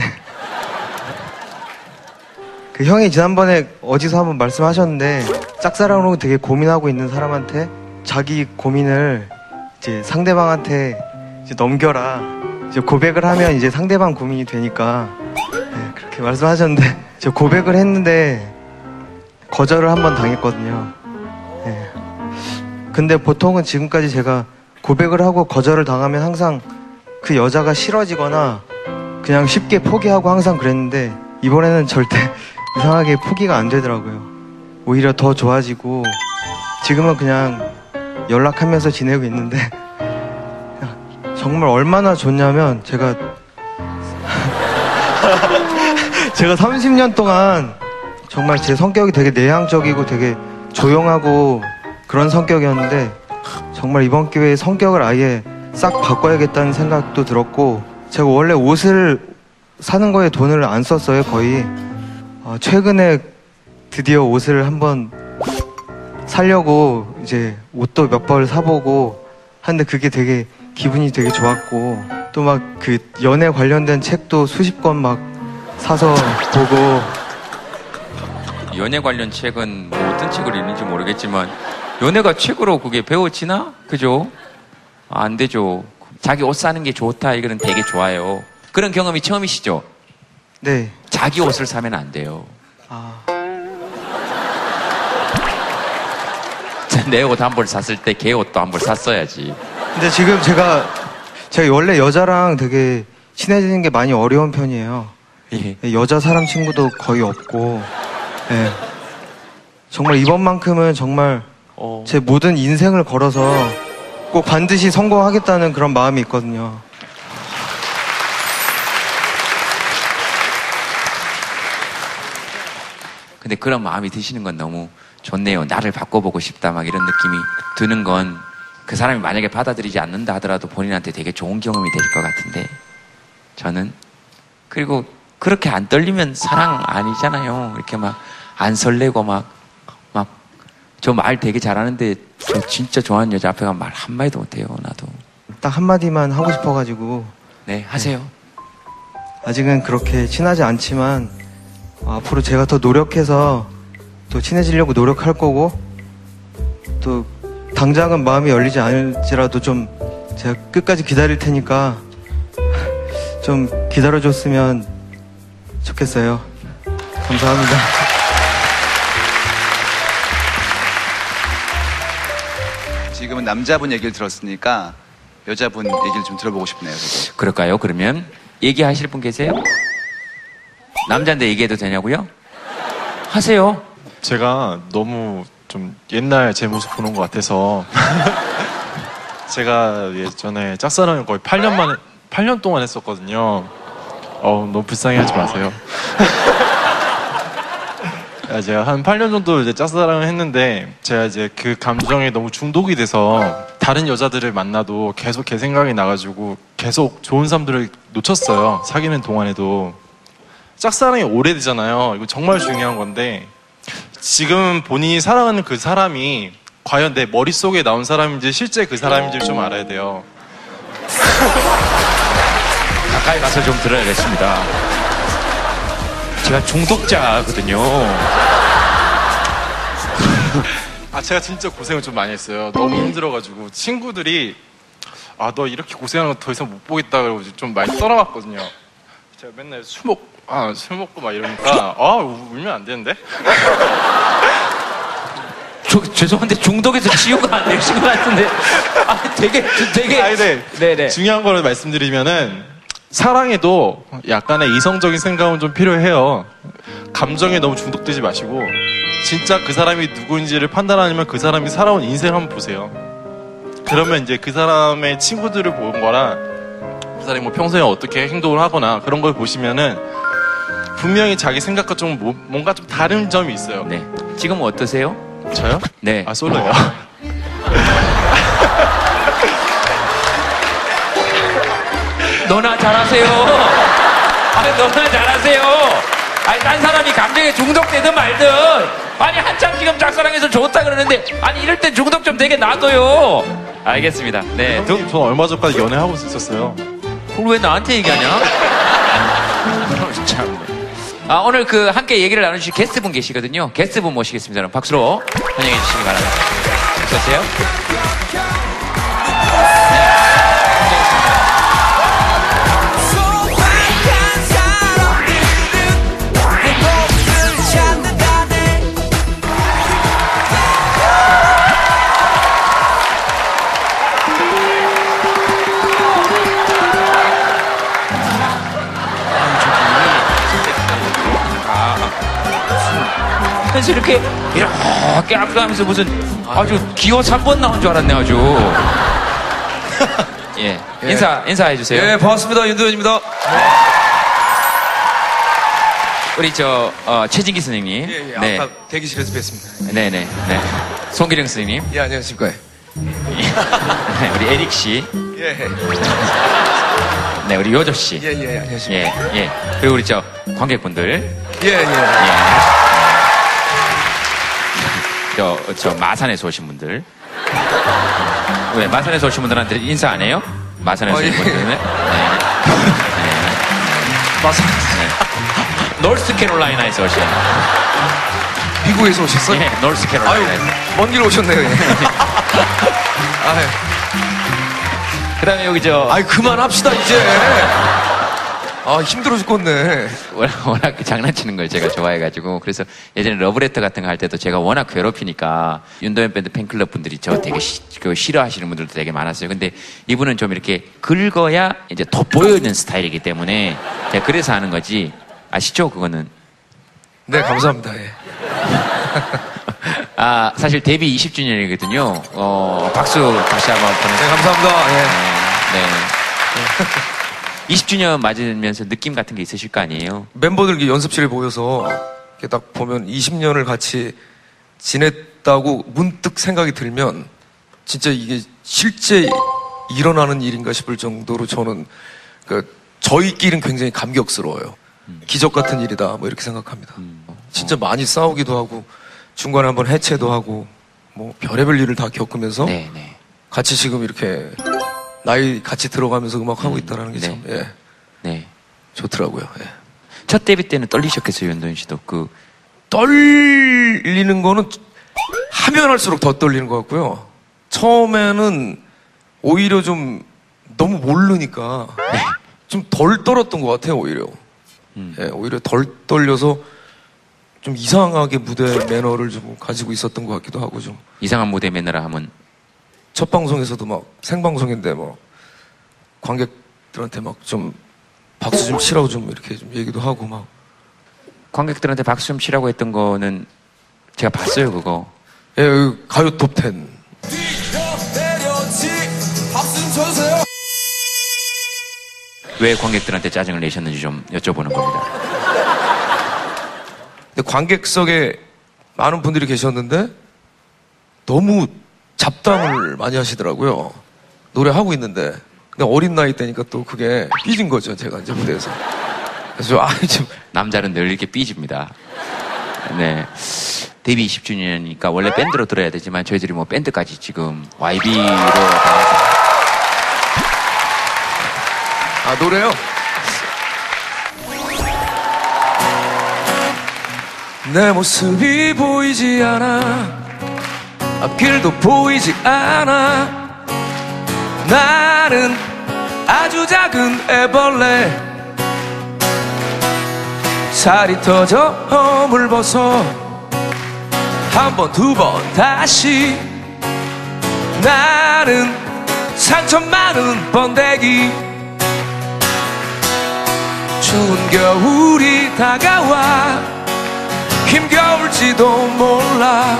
S17: 그 형이 지난번에 어디서 한번 말씀하셨는데 짝사랑으로 되게 고민하고 있는 사람한테 자기 고민을 이제 상대방한테 이제 넘겨라. 이제 고백을 하면 이제 상대방 고민이 되니까 네, 그렇게 말씀하셨는데 저 고백을 했는데 거절을 한 번 당했거든요. 네. 근데 보통은 지금까지 제가 고백을 하고 거절을 당하면 항상 그 여자가 싫어지거나 그냥 쉽게 포기하고 항상 그랬는데 이번에는 절대 이상하게 포기가 안 되더라고요. 오히려 더 좋아지고 지금은 그냥 연락하면서 지내고 있는데 정말 얼마나 좋냐면 제가 제가 30년 동안 정말 제 성격이 되게 내향적이고 되게 조용하고 그런 성격이었는데 정말 이번 기회에 성격을 아예 싹 바꿔야겠다는 생각도 들었고 제가 원래 옷을 사는 거에 돈을 안 썼어요 거의. 어, 최근에 드디어 옷을 한번 살려고 이제 옷도 몇 벌 사보고 하는데 그게 되게 기분이 되게 좋았고 또 막 그 연애 관련된 책도 수십 권 막 사서 보고
S1: 연애 관련 책은 뭐 어떤 책을 읽는지 모르겠지만 연애가 책으로 그게 배워지나? 그죠? 아, 안 되죠. 자기 옷 사는 게 좋다 이거는 되게 좋아요. 그런 경험이 처음이시죠?
S17: 네.
S1: 자기 옷을 사면 안 돼요.
S17: 아.
S1: 내 옷 한 벌 샀을 때 걔 옷도 한 벌 샀어야지.
S17: 근데 지금 제가 제가 원래 여자랑 되게 친해지는 게 많이 어려운 편이에요.
S1: 예.
S17: 여자 사람 친구도 거의 없고, 예. 정말 이번만큼은 정말
S1: 어.
S17: 제 모든 인생을 걸어서 꼭 반드시 성공하겠다는 그런 마음이 있거든요.
S1: 근데 그런 마음이 드시는 건 너무 좋네요. 나를 바꿔보고 싶다 막 이런 느낌이 드는 건 그 사람이 만약에 받아들이지 않는다 하더라도 본인한테 되게 좋은 경험이 될 것 같은데 저는 그리고 그렇게 안 떨리면 사랑 아니잖아요. 이렇게 막 안 설레고 막 막 저 말 되게 잘하는데 저 진짜 좋아하는 여자 앞에 가면 말 한마디도 못해요. 나도.
S17: 딱 한마디만 하고 싶어가지고.
S1: 네, 하세요.
S17: 아직은 그렇게 친하지 않지만 어, 앞으로 제가 더 노력해서 또 친해지려고 노력할 거고 또 당장은 마음이 열리지 않을지라도 좀 제가 끝까지 기다릴 테니까 좀 기다려줬으면 좋겠어요. 감사합니다.
S14: 지금은 남자분 얘기를 들었으니까 여자분 얘기를 좀 들어보고 싶네요. 저도.
S1: 그럴까요? 그러면 얘기하실 분 계세요? 남자인데 얘기해도 되냐고요? 하세요.
S18: 제가 너무 좀 옛날 제 모습 보는 것 같아서 제가 예전에 짝사랑을 거의 8년 만에 8년 동안 했었거든요. 어 너무 불쌍해 하지 마세요. 아, 제가 한 8년 정도 이제 짝사랑을 했는데 제가 이제 그 감정에 너무 중독이 돼서 다른 여자들을 만나도 계속 걔 생각이 나가지고 계속 좋은 사람들을 놓쳤어요. 사귀는 동안에도 짝사랑이 오래되잖아요. 이거 정말 중요한 건데 지금 본인이 사랑하는 그 사람이 과연 내 머릿속에 나온 사람인지 실제 그 사람인지 좀 알아야 돼요.
S1: 가까이 가서 좀 들어야겠습니다. 제가 중독자거든요.
S18: 아 제가 진짜 고생을 좀 많이 했어요. 너무 힘들어가지고 친구들이 아 너 이렇게 고생하는 거 더 이상 못 보겠다 그러고 좀 많이 떠나갔거든요. 제가 맨날 술 먹, 아, 술 먹고 막 이러니까 아 우- 울면 안 되는데?
S1: 저, 죄송한데 중독에서 치유가 안 되신 것 같은데. 아, 되게, 되게.
S18: 아니, 네. 중요한 거를 말씀드리면은 사랑에도 약간의 이성적인 생각은 좀 필요해요. 감정에 너무 중독되지 마시고 진짜 그 사람이 누구인지를 판단하려면 그 사람이 살아온 인생 한번 보세요. 그러면 이제 그 사람의 친구들을 보는 거랑 그 사람이 뭐 평소에 어떻게 행동을 하거나 그런 걸 보시면은 분명히 자기 생각과 좀 뭐- 뭔가 좀 다른 점이 있어요.
S1: 네. 지금 어떠세요?
S18: 저요?
S1: 네.
S18: 아 솔로요.
S1: 너나 잘하세요. 아, 너나 잘하세요. 아니, 딴 사람이 감정에 중독되든 말든. 아니, 한참 지금 짝사랑해서 좋다 그러는데, 아니, 이럴 땐 중독 좀 되게 놔둬요. 알겠습니다. 네. 두,
S18: 전 얼마 전까지 연애하고 있었어요.
S1: 그걸 왜 나한테 얘기하냐? 참. 아, 오늘 그 함께 얘기를 나누실 게스트분 계시거든요. 게스트분 모시겠습니다. 그럼 박수로 환영해 주시기 바랍니다. 어서오세요. 그래서 이렇게 이렇게 앞가면서 무슨 아주 기호 3번 나온 줄 알았네 아주. 예. 인사 인사해 주세요.
S19: 예, 반갑습니다. 윤도현입니다.
S1: 우리 저 어, 최진기 선생님.
S19: 예, 예.
S1: 네.
S19: 아까 대기실에서 뵀습니다.
S1: 네네. 네. 송기령 선생님.
S19: 예, 안녕하십니까.
S1: 네, 우리 에릭 씨.
S19: 예,
S1: 네, 우리 요조 씨.
S19: 예, 예, 안녕하십니까.
S1: 예, 예. 그리고 우리 저 관객분들.
S19: 예, 예.
S1: 저, 저 마산에서 오신 분들. 왜 마산에서 오신 분들한테 인사 안 해요? 마산에서
S19: 어,
S1: 오신
S19: 예.
S1: 분들은? 네.
S19: 마산.
S1: 네. 노스캐롤라이나에서 오신.
S19: 미국에서 오셨어요?
S1: 예, 노스캐롤라이나에서.
S19: 먼길 오셨네요. 예. 아유.
S1: 그 다음에 여기 저.
S19: 아이, 그만합시다, 이제. 아, 힘들어 죽겠네.
S1: 워낙, 워낙 그 장난치는 걸 제가 좋아해가지고 그래서 예전에 러브레터 같은 거 할 때도 제가 워낙 괴롭히니까 윤도현 밴드 팬클럽 분들이 저 되게 시- 그 싫어하시는 분들도 되게 많았어요. 근데 이분은 좀 이렇게 긁어야 이제 돋보이는 스타일이기 때문에 제가 그래서 하는 거지 아시죠? 그거는
S19: 네, 감사합니다. 예.
S1: 아 사실 데뷔 20주년이거든요. 어 박수 다시 한번 보내주세요.
S19: 네, 감사합니다. 예.
S1: 네. 20주년 맞으면서 느낌 같은 게 있으실 거 아니에요?
S19: 멤버들 연습실에 모여서 이렇게 딱 보면 20년을 같이 지냈다고 문득 생각이 들면 진짜 이게 실제 일어나는 일인가 싶을 정도로 저는 그 저희끼리는 굉장히 감격스러워요. 기적 같은 일이다 뭐 이렇게 생각합니다. 진짜 많이 싸우기도 하고 중간에 한번 해체도 하고 뭐 별의별 일을 다 겪으면서 같이 지금 이렇게 나이 같이 들어가면서 음악 하고 있다는 게 참 예.
S1: 네.
S19: 좋더라고요. 예.
S1: 첫 데뷔 때는 떨리셨겠어요, 윤도현 씨도. 그
S19: 떨리는 거는 하면 할수록 더 떨리는 것 같고요. 처음에는 오히려 좀 너무 모르니까 좀덜 떨었던 것 같아요, 오히려. 예, 오히려 덜 떨려서 좀 이상하게 무대 매너를 좀 가지고 있었던 것 같기도 하고 좀.
S1: 이상한 무대 매너라 하면
S19: 첫 방송에서도 막 생방송인데 막 관객들한테 막 좀 박수 좀 치라고 좀 이렇게 좀 얘기도 하고 막
S1: 관객들한테 박수 좀 치라고 했던 거는 제가 봤어요, 그거.
S19: 예, 그 가요 톱 10.
S1: 왜 관객들한테 짜증을 내셨는지 좀 여쭤보는 겁니다.
S19: 근데 관객석에 많은 분들이 계셨는데 너무 잡담을 많이 하시더라고요. 노래하고 있는데. 근데 어린 나이 때니까 또 그게 삐진 거죠, 제가 이제 무대에서. 그래서 좀, 아, 좀.
S1: 남자는 늘 이렇게 삐집니다. 네. 데뷔 20주년이니까 원래 밴드로 들어야 되지만 저희들이 뭐 밴드까지 지금 YB로 다
S19: 아, 노래요? 내 모습이 보이지 않아 앞길도 보이지 않아. 나는 아주 작은 애벌레. 살이 터져 허물 벗어. 한 번 두 번 다시. 나는 상처 많은 번데기. 추운 겨울이 다가와. 힘겨울지도 몰라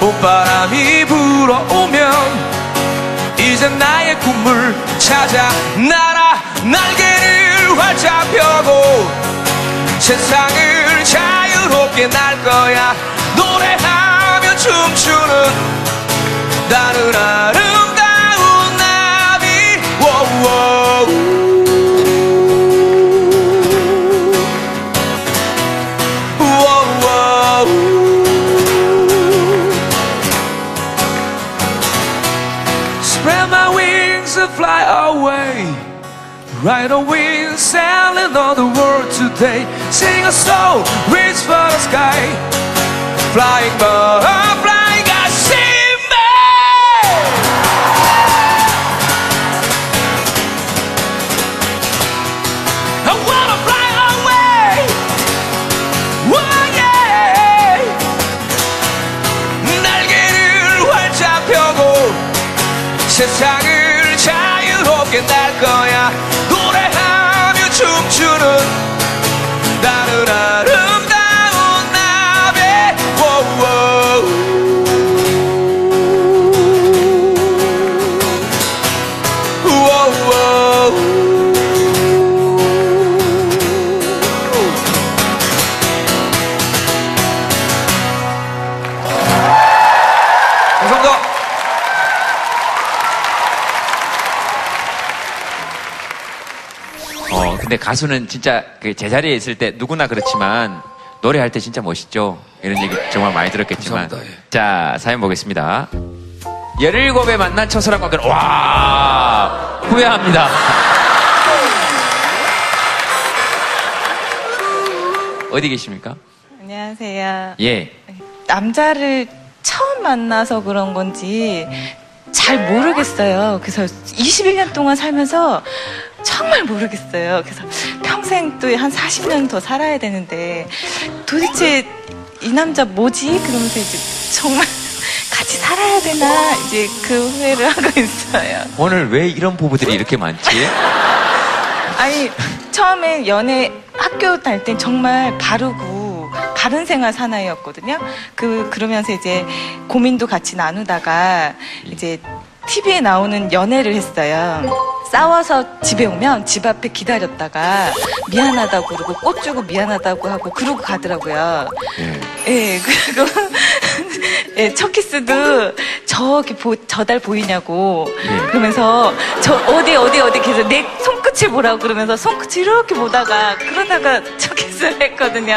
S19: 봄바람이 불어오면 이제 나의 꿈을 찾아 날아 날개를 활짝 펴고 세상을 자유롭게 날 거야. 노래하며 춤추는 아 away. A wind, sailing on the world today. Sing a song, reach for the sky. Flying by,
S1: 가수는 진짜 그 제자리에 있을 때 누구나 그렇지만 노래할 때 진짜 멋있죠. 이런 얘기 정말 많이 들었겠지만. 자, 사연 보겠습니다. 17에 만난 첫사랑 관계는, 와, 후회합니다. 어디 계십니까?
S20: 안녕하세요.
S1: 예.
S20: 남자를 처음 만나서 그런 건지 잘 모르겠어요. 그래서 21년 동안 살면서 정말 모르겠어요. 그래서 평생 또 한 40년 더 살아야 되는데 도대체 이 남자 뭐지? 그러면서 이제 정말 같이 살아야 되나? 이제 그 후회를 하고 있어요.
S1: 오늘 왜 이런 부부들이 이렇게 많지?
S20: 아니 처음에 연애 학교 다닐 땐 정말 바르고 바른 생활 사나이였거든요. 그 그러면서 이제 고민도 같이 나누다가 이제 TV에 나오는 연애를 했어요. 싸워서 집에 오면 집 앞에 기다렸다가 미안하다고 그러고 꽃 주고 미안하다고 하고 그러고 가더라고요. 예, 그리고 예, 첫 키스도 저기 보, 저달 보이냐고 그러면서 저 어디 어디 어디 계속 내 손끝을 보라고 그러면서 손끝을 이렇게 보다가 그러다가 첫 키스를 했거든요.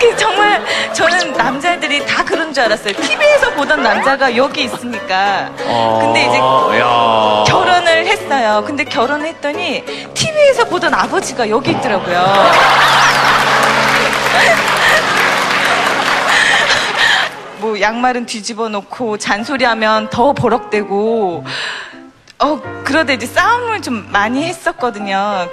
S20: 그 정말 저는 남자들이 다 그런 줄 알았어요. TV에서 보던 남자가 여기 있으니까. 근데 이제
S1: 야.
S20: 결혼을 했어요. 근데 결혼을 했더니 TV에서 보던 아버지가 여기 있더라고요. 뭐 양말은 뒤집어 놓고 잔소리하면 더 버럭대고 어 그러다 이제 싸움을 좀 많이 했었거든요.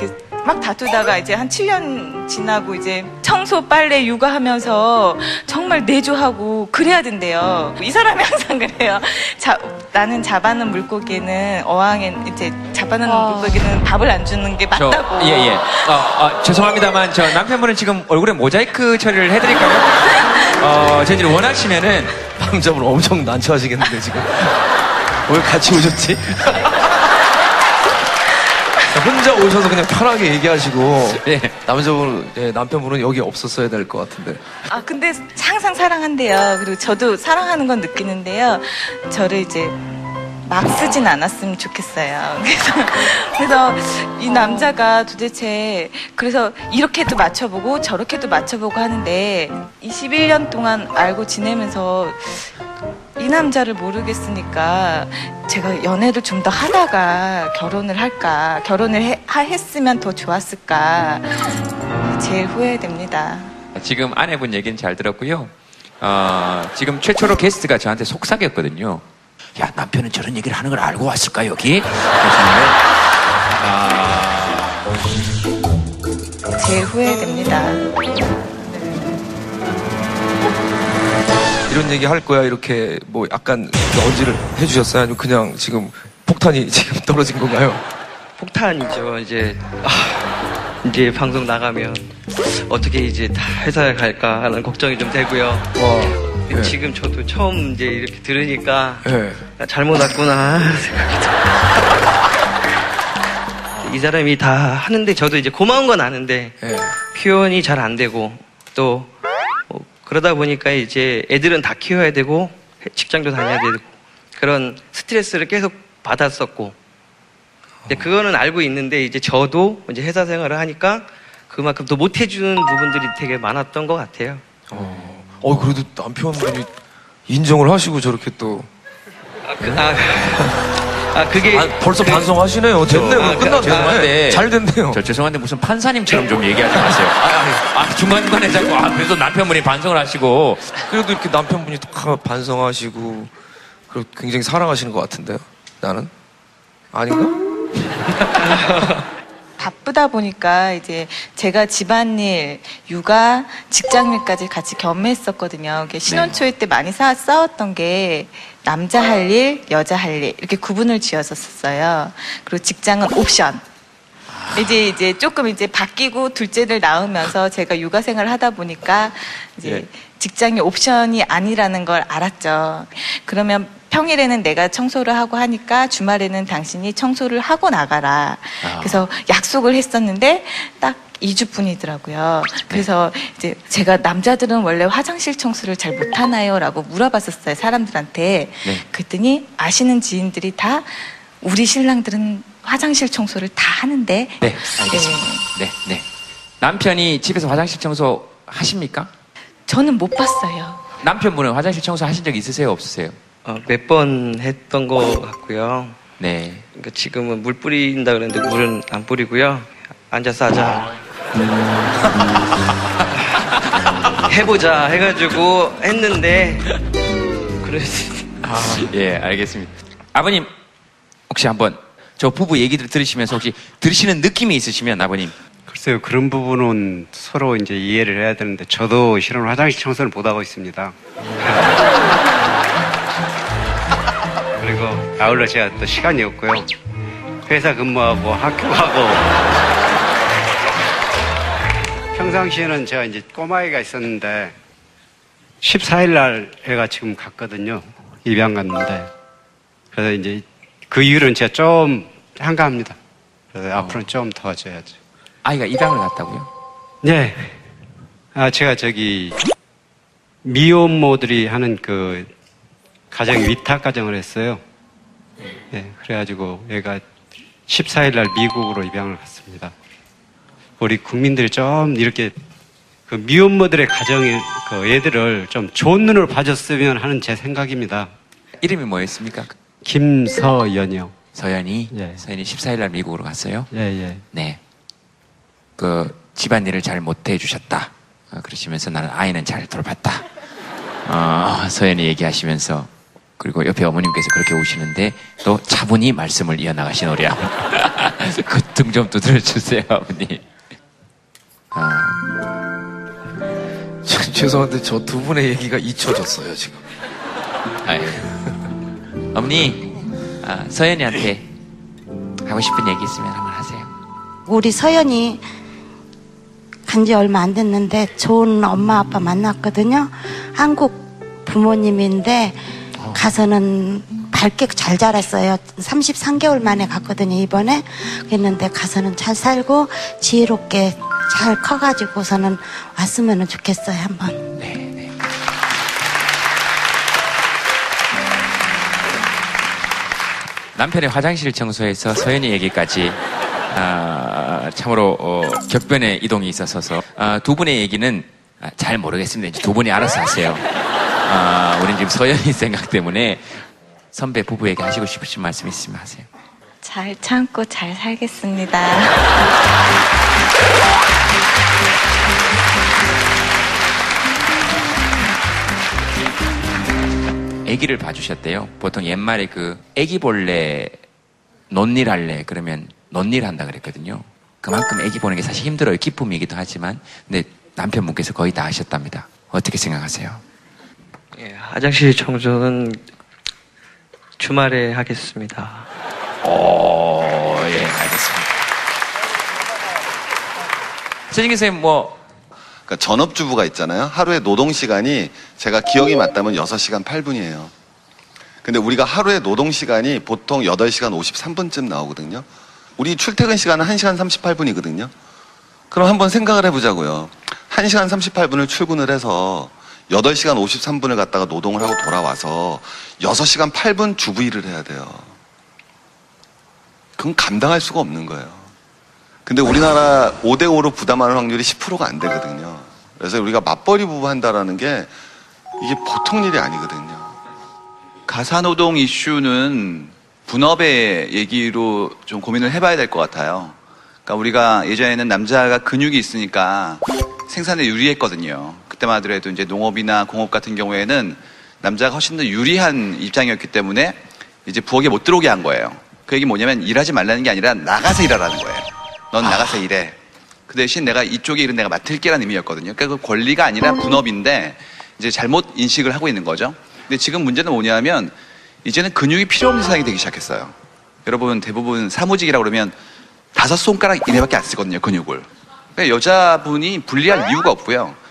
S20: 그막 다투다가 이제 한 7년 지나고 이제 청소 빨래 육아하면서 정말 내조하고 그래야 된대요. 이 사람이 항상 그래요. 자, 나는 잡아놓은 물고기는 어항에 이제 잡아놓은 물고기는 밥을 안 주는 게
S1: 저,
S20: 맞다고.
S1: 예, 예. 어, 어, 죄송합니다만, 저 남편분은 지금 얼굴에 모자이크 처리를 해드릴까요? 어, 저희들이 원하시면은.
S21: 남자분 엄청 난처하시겠는데, 지금. 왜 같이 오셨지? 혼자 오셔서 그냥 편하게 얘기하시고 남자분 예, 남편분은 여기 없었어야 될 것 같은데
S20: 아, 근데 항상 사랑한대요. 그리고 저도 사랑하는 건 느끼는데요. 저를 이제 막 쓰진 않았으면 좋겠어요. 그래서, 그래서 이 남자가 도대체 그래서 이렇게도 맞춰보고 저렇게도 맞춰보고 하는데 21년 동안 알고 지내면서 이 남자를 모르겠으니까 제가 연애를 좀 더 하다가 결혼을 할까 결혼을 해- 하- 했으면 더 좋았을까 제일 후회됩니다.
S1: 지금 아내분 얘기는 잘 들었고요. 어, 지금 최초로 게스트가 저한테 속삭였거든요. 야, 남편은 저런 얘기를 하는 걸 알고 왔을까, 여기? 아,
S20: 제일 후회됩니다.
S21: 이런 얘기 할 거야 이렇게 뭐 약간 언지를 해주셨어요 아니면 그냥 지금 폭탄이 지금 떨어진 건가요?
S5: 폭탄이죠. 이제 아, 이제 방송 나가면 어떻게 이제 다 회사에 갈까 하는 걱정이 좀 되고요.
S21: 예.
S5: 지금 저도 처음 이제 이렇게 들으니까
S21: 예.
S5: 나 잘못 왔구나 생각이 좀- 이 사람이 다 하는데 저도 이제 고마운 건 아는데
S21: 예.
S5: 표현이 잘 안 되고 또뭐 그러다 보니까 이제 애들은 다 키워야 되고 직장도 다녀야 되고 그런 스트레스를 계속 받았었고. 근데 그거는 알고 있는데 이제 저도 이제 회사 생활을 하니까 그만큼 더 못해주는 부분들이 되게 많았던 것 같아요.
S21: 어 그래도 남편분이 인정을 하시고 저렇게 또.
S5: 아, 그, 아, 아, 그게
S21: 벌써
S5: 그-
S21: 반성하시네요 됐네요
S1: 아,
S21: 끝났네
S1: 죄송한데.
S21: 잘 됐네요
S1: 저 죄송한데 무슨 판사님처럼 좀 얘기하지 마세요. 아, 아, 중간중간에 자꾸, 아, 그래도 남편분이 반성을 하시고.
S21: 그래도 이렇게 남편분이 또 반성하시고 그리고 굉장히 사랑하시는 것 같은데요 나는 아닌가?
S20: 바쁘다 보니까 이제 제가 집안일, 육아, 직장일까지 같이 겸했었거든요. 이게 신혼 초에 때 많이 싸, 싸웠던 게 남자 할 일, 여자 할 일 이렇게 구분을 지었었어요. 그리고 직장은 옵션. 이제 이제 조금 이제 바뀌고 둘째를 낳으면서 제가 육아 생활을 하다 보니까 이제 직장이 옵션이 아니라는 걸 알았죠. 그러면 평일에는 내가 청소를 하고 하니까 주말에는 당신이 청소를 하고 나가라. 그래서 약속을 했었는데 딱 2주뿐이더라고요. 그래서 이제 제가 남자들은 원래 화장실 청소를 잘 못하나요? 라고 물어봤었어요. 사람들한테.
S1: 네.
S20: 그랬더니 아시는 지인들이 다 우리 신랑들은 화장실 청소를 다 하는데
S1: 네, 알겠습니다. 네, 네. 남편이 집에서 화장실 청소 하십니까?
S20: 저는 못 봤어요.
S1: 남편분은 화장실 청소 하신 적 있으세요? 없으세요?
S5: 어, 몇 번 했던 것 같고요.
S1: 네.
S5: 그러니까 지금은 물 뿌린다 그랬는데 물은 안 뿌리고요. 앉아서 하자. 해보자 해가지고 했는데 그래서
S1: 아, 예, 알겠습니다. 아버님, 혹시 한번 저 부부 얘기들 들으시면서 혹시 들으시는 느낌이 있으시면 아버님.
S22: 글쎄요, 그런 부분은 서로 이제 이해를 해야 되는데, 저도 실은 화장실 청소를 못 하고 있습니다. 그리고 아울러 제가 또 시간이 없고요. 회사 근무하고 학교 가고. 평상시에는 제가 이제 꼬마애가 있었는데, 14일 날 애가 지금 갔거든요. 입양 갔는데. 그래서 이제 그 이후로는 제가 좀 한가합니다. 그래서 앞으로는 좀 도와줘야죠.
S1: 아이가 입양을 갔다고요?
S22: 네. 아, 제가 저기 미혼모들이 하는 그 가정 위탁 가정을 했어요. 네, 그래가지고 얘가 14일 날 미국으로 입양을 갔습니다. 우리 국민들이 좀 이렇게 그 미혼모들의 가정의 그 애들을 좀 좋은 눈으로 봐줬으면 하는 제 생각입니다.
S1: 이름이 뭐였습니까?
S22: 김서연이요.
S1: 서연이? 서연이 14일 날 미국으로 갔어요?
S22: 예, 예.
S1: 네. 그 집안일을 잘 못해 주셨다. 어, 그러시면서 나는 아이는 잘 돌봤다. 어, 서연이 얘기하시면서 그리고 옆에 어머님께서 그렇게 오시는데 또 차분히 말씀을 이어나가시노랴. 그 등 좀 두드려 주세요, 아버님.
S19: 저- 죄송한데 저 두 분의 얘기가 잊혀졌어요 지금.
S1: 아유. 어머니, 아, 서연이한테 하고 싶은 얘기 있으면 한번 하세요.
S23: 우리 서연이 간지 얼마 안 됐는데 좋은 엄마 아빠 만났거든요. 한국 부모님인데 가서는 밝게 잘 자랐어요. 33개월 만에 갔거든요, 이번에. 그랬는데 가서는 잘 살고 지혜롭게 잘 커가지고서는 왔으면 좋겠어요, 한번.
S1: 남편의 화장실 청소에서 서연이 얘기까지 아, 참으로 어, 격변의 이동이 있어서 아, 두 분의 얘기는 아, 잘 모르겠습니다. 두 분이 알아서 하세요. 아, 우린 지금 서연이 생각 때문에 선배 부부에게 하시고 싶으신 말씀 있으면 하세요.
S20: 잘 참고 잘 살겠습니다.
S1: 아기를 봐주셨대요. 보통 옛말에 그 아기 볼래 논일 할래 그러면 논일 한다 그랬거든요. 그만큼 아기 보는 게 사실 힘들어요. 기쁨이기도 하지만 근데 남편분께서 거의 다 하셨답니다. 어떻게 생각하세요?
S5: 예, 화장실 청소는 주말에 하겠습니다.
S1: 오, 예, 알겠습니다. 선생님 선생님 뭐
S16: 그러니까 전업주부가 있잖아요. 하루에 노동 시간이 제가 기억이 맞다면 6시간 8분이에요. 근데 우리가 하루에 노동 시간이 보통 8시간 53분쯤 나오거든요. 우리 출퇴근 시간은 1시간 38분이거든요. 그럼 한번 생각을 해보자고요. 1시간 38분을 출근을 해서 8시간 53분을 갔다가 노동을 하고 돌아와서 6시간 8분 주부 일을 해야 돼요. 그건 감당할 수가 없는 거예요. 근데 우리나라 5대5로 부담하는 확률이 10%가 안 되거든요. 그래서 우리가 맞벌이 부부 한다라는 게 이게 보통 일이 아니거든요.
S14: 가사노동 이슈는 분업의 얘기로 좀 고민을 해봐야 될 것 같아요. 그러니까 우리가 예전에는 남자가 근육이 있으니까 생산에 유리했거든요. 그때만 하더라도 이제 농업이나 공업 같은 경우에는 남자가 훨씬 더 유리한 입장이었기 때문에 이제 부엌에 못 들어오게 한 거예요. 그 얘기 뭐냐면 일하지 말라는 게 아니라 나가서 일하라는 거예요. 넌 나가서 일해. 그 대신 내가 이쪽에 일은 내가 맡을게라는 의미였거든요. 그러니까 그 권리가 아니라 분업인데 이제 잘못 인식을 하고 있는 거죠. 근데 지금 문제는 뭐냐면 이제는 근육이 필요 없는 세상이 되기 시작했어요. 여러분 대부분 사무직이라고 그러면 다섯 손가락 이내밖에 안 쓰거든요, 근육을. 그러니까 여자분이 불리할 이유가 없고요.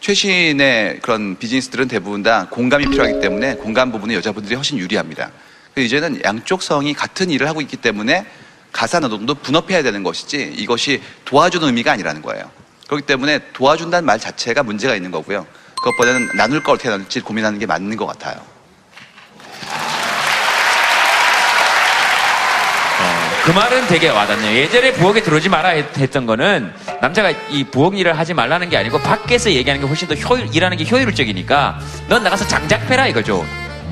S14: 최신의 그런 비즈니스들은 대부분 다 공감이 필요하기 때문에 공감 부분에 여자분들이 훨씬 유리합니다. 이제는 양쪽 성이 같은 일을 하고 있기 때문에 가사 노동도 분업해야 되는 것이지 이것이 도와주는 의미가 아니라는 거예요. 그렇기 때문에 도와준다는 말 자체가 문제가 있는 거고요. 그것보다는 나눌 걸 어떻게 나눌지 고민하는 게 맞는 것 같아요.
S1: 그 말은 되게 와닿네요. 예전에 부엌에 들어오지 마라 했- 했던 거는 남자가 이 부엌 일을 하지 말라는 게 아니고 밖에서 얘기하는 게 훨씬 더 효율, 일하는 게 효율적이니까 넌 나가서 장작 패라 이거죠.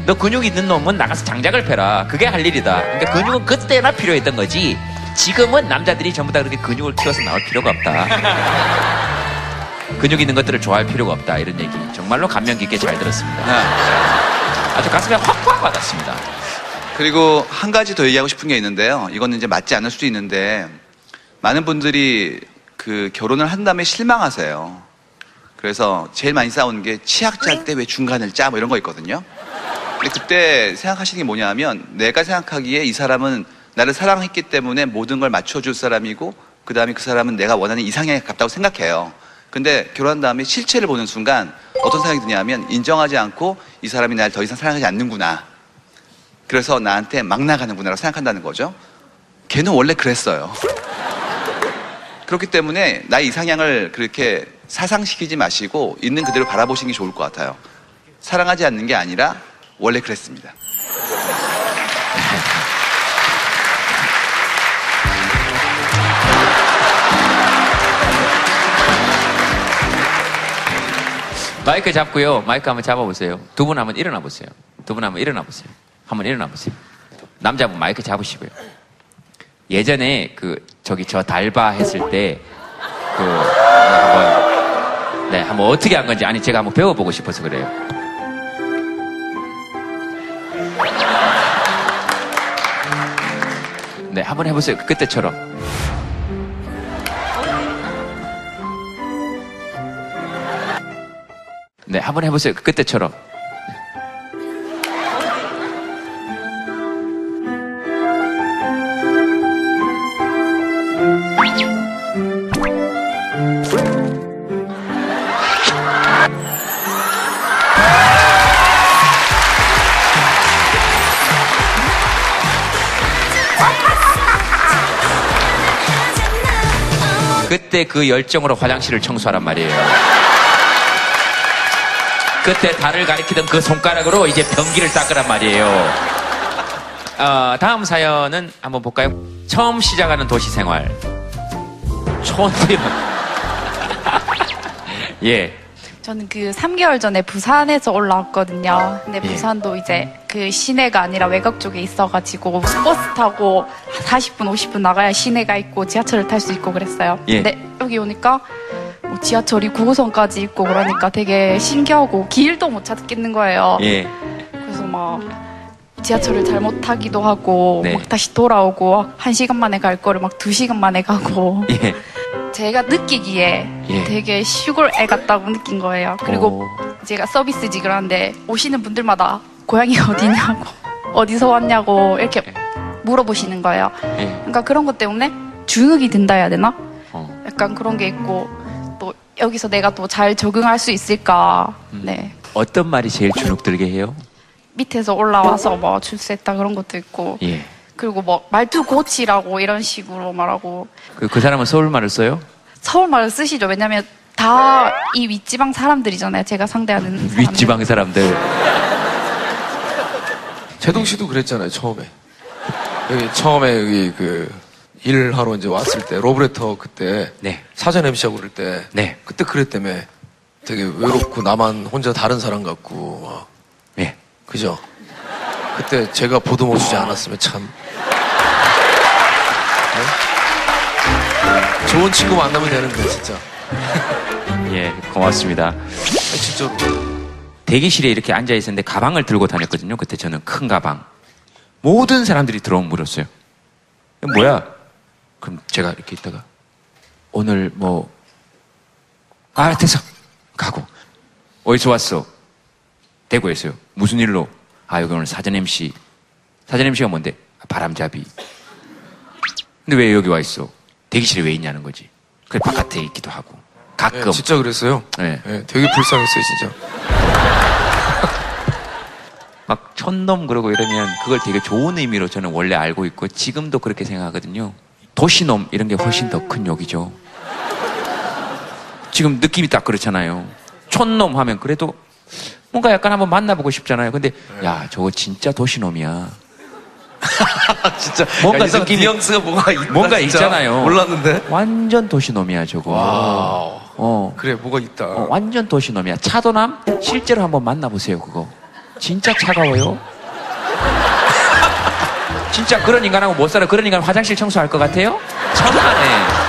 S1: 너 근육 있는 놈은 나가서 장작을 패라. 그게 할 일이다. 그러니까 근육은 그때나 필요했던 거지. 지금은 남자들이 전부 다 그렇게 근육을 키워서 나올 필요가 없다. 근육 있는 것들을 좋아할 필요가 없다. 이런 얘기. 정말로 감명 깊게 잘 들었습니다. 아주 가슴에 확확 와닿습니다.
S14: 그리고 한 가지 더 얘기하고 싶은 게 있는데요. 이거는 이제 맞지 않을 수도 있는데 많은 분들이 그 결혼을 한 다음에 실망하세요. 그래서 제일 많이 싸우는 게 치약 짤 때 왜 중간을 짜? 뭐 이런 거 있거든요. 근데 그때 생각하시는 게 뭐냐면 내가 생각하기에 이 사람은 나를 사랑했기 때문에 모든 걸 맞춰줄 사람이고 그 다음에 그 사람은 내가 원하는 이상향에 가깝다고 생각해요. 근데 결혼한 다음에 실체를 보는 순간 어떤 생각이 드냐면 인정하지 않고 이 사람이 날 더 이상 사랑하지 않는구나. 그래서 나한테 막 나가는구나라고 생각한다는 거죠. 걔는 원래 그랬어요. 그렇기 때문에 나의 이상향을 그렇게 사상시키지 마시고 있는 그대로 바라보시는 게 좋을 것 같아요. 사랑하지 않는 게 아니라 원래 그랬습니다.
S1: 마이크 잡고요. 마이크 한번 잡아보세요. 두 분 한번 일어나 보세요. 두 분 한번 일어나 보세요. 한번 일어나 보세요. 남자분 마이크 잡으시고요. 예전에 그 저기 저 달바 했을 때 그 한번 네 한번 어떻게 한 건지 아니 제가 한번 배워보고 싶어서 그래요. 네 한번 해보세요. 그때처럼. 네 한번 해보세요. 그때처럼. 그때 그 열정으로 화장실을 청소하란 말이에요. 그때 달을 가리키던 그 손가락으로 이제 변기를 닦으란 말이에요. 어, 다음 사연은 한번 볼까요? 처음 시작하는 도시 생활. 촌이요. 예.
S24: 저는 그 3개월 전에 부산에서 올라왔거든요. 근데
S1: 예.
S24: 부산도 이제 그 시내가 아니라 외곽 쪽에 있어가지고 버스 타고 40분, 50분 나가야 시내가 있고 지하철을 탈 수 있고 그랬어요.
S1: 예.
S24: 근데 여기 오니까 뭐 지하철이 9호선까지 있고 그러니까 되게 신기하고 길도 못 찾겠는 거예요.
S1: 예.
S24: 그래서 막 지하철을 잘못 타기도 하고
S1: 네.
S24: 막 다시 돌아오고 한 시간 만에 갈 거를 막 두 시간 만에 가고
S1: 예.
S24: 제가 느끼기에
S1: 예.
S24: 되게 시골 애 같다고 느낀 거예요. 그리고
S1: 오.
S24: 제가 서비스직을 하는데 오시는 분들마다 고향이 어디냐고 어디서 왔냐고 이렇게 물어보시는 거예요.
S1: 예.
S24: 그러니까 그런 것 때문에 주눅이 든다 해야 되나?
S1: 어.
S24: 약간 그런 게 있고 또 여기서 내가 또 잘 적응할 수 있을까? 네
S1: 어떤 말이 제일 주눅 들게 해요?
S24: 밑에서 올라와서 뭐 출세했다 그런 것도 있고
S1: 예.
S24: 그리고 뭐 말투 고치라고 이런 식으로 말하고
S1: 그, 그 사람은 서울말을 써요?
S24: 서울말을 쓰시죠. 왜냐면 다 이 윗지방 사람들이잖아요. 제가 상대하는 사람들.
S1: 윗지방 사람들.
S21: 제동 씨도 그랬잖아요, 처음에. 여기 처음에 여기 그 일하러 이제 왔을 때, 로브레터 그때. 사전 MC하고 그럴 때.
S1: 네.
S21: 그때 그랬다며. 되게 외롭고 나만 혼자 다른 사람 같고. 막.
S1: 예.
S21: 그죠? 그때 제가 보듬어 주지 않았으면 참. 네? 좋은 친구 만나면 되는데, 진짜.
S1: 예, 고맙습니다.
S21: 진짜로.
S1: 대기실에 이렇게 앉아 있었는데 가방을 들고 다녔거든요. 그때 저는 큰 가방. 모든 사람들이 들어오면 물었어요. 뭐야? 그럼 제가 이렇게 있다가 오늘 뭐 아, 됐어. 가고. 어디서 왔어? 대구에서요. 무슨 일로? 아, 여기 오늘 사전 MC. 사전 MC가 뭔데? 아, 바람잡이. 근데 왜 여기 와 있어? 대기실에 왜 있냐는 거지. 그래, 바깥에 있기도 하고. 가끔.
S21: 네, 진짜 그랬어요.
S1: 네.
S21: 네, 되게 불쌍했어요, 진짜.
S1: 막 촌놈 그러고 이러면 그걸 되게 좋은 의미로 저는 원래 알고 있고 지금도 그렇게 생각하거든요. 도시놈 이런 게 훨씬 더 큰 욕이죠. 지금 느낌이 딱 그렇잖아요. 촌놈 하면 그래도 뭔가 약간 한번 만나보고 싶잖아요. 근데 야 저거 진짜 도시놈이야.
S19: 진짜
S1: 뭔가 느낌이
S19: 뉘앙스가 뭐가 있다,
S1: 뭔가
S19: 진짜.
S1: 있잖아요.
S19: 몰랐는데.
S1: 완전 도시놈이야 저거.
S19: 와우.
S1: 어.
S19: 그래 뭐가 있다.
S1: 어, 완전 도시놈이야. 차도남 실제로 한번 만나보세요 그거. 진짜 차가워요. 진짜 그런 인간하고 못 살아. 그런 인간 화장실 청소할 것 같아요? 천만에.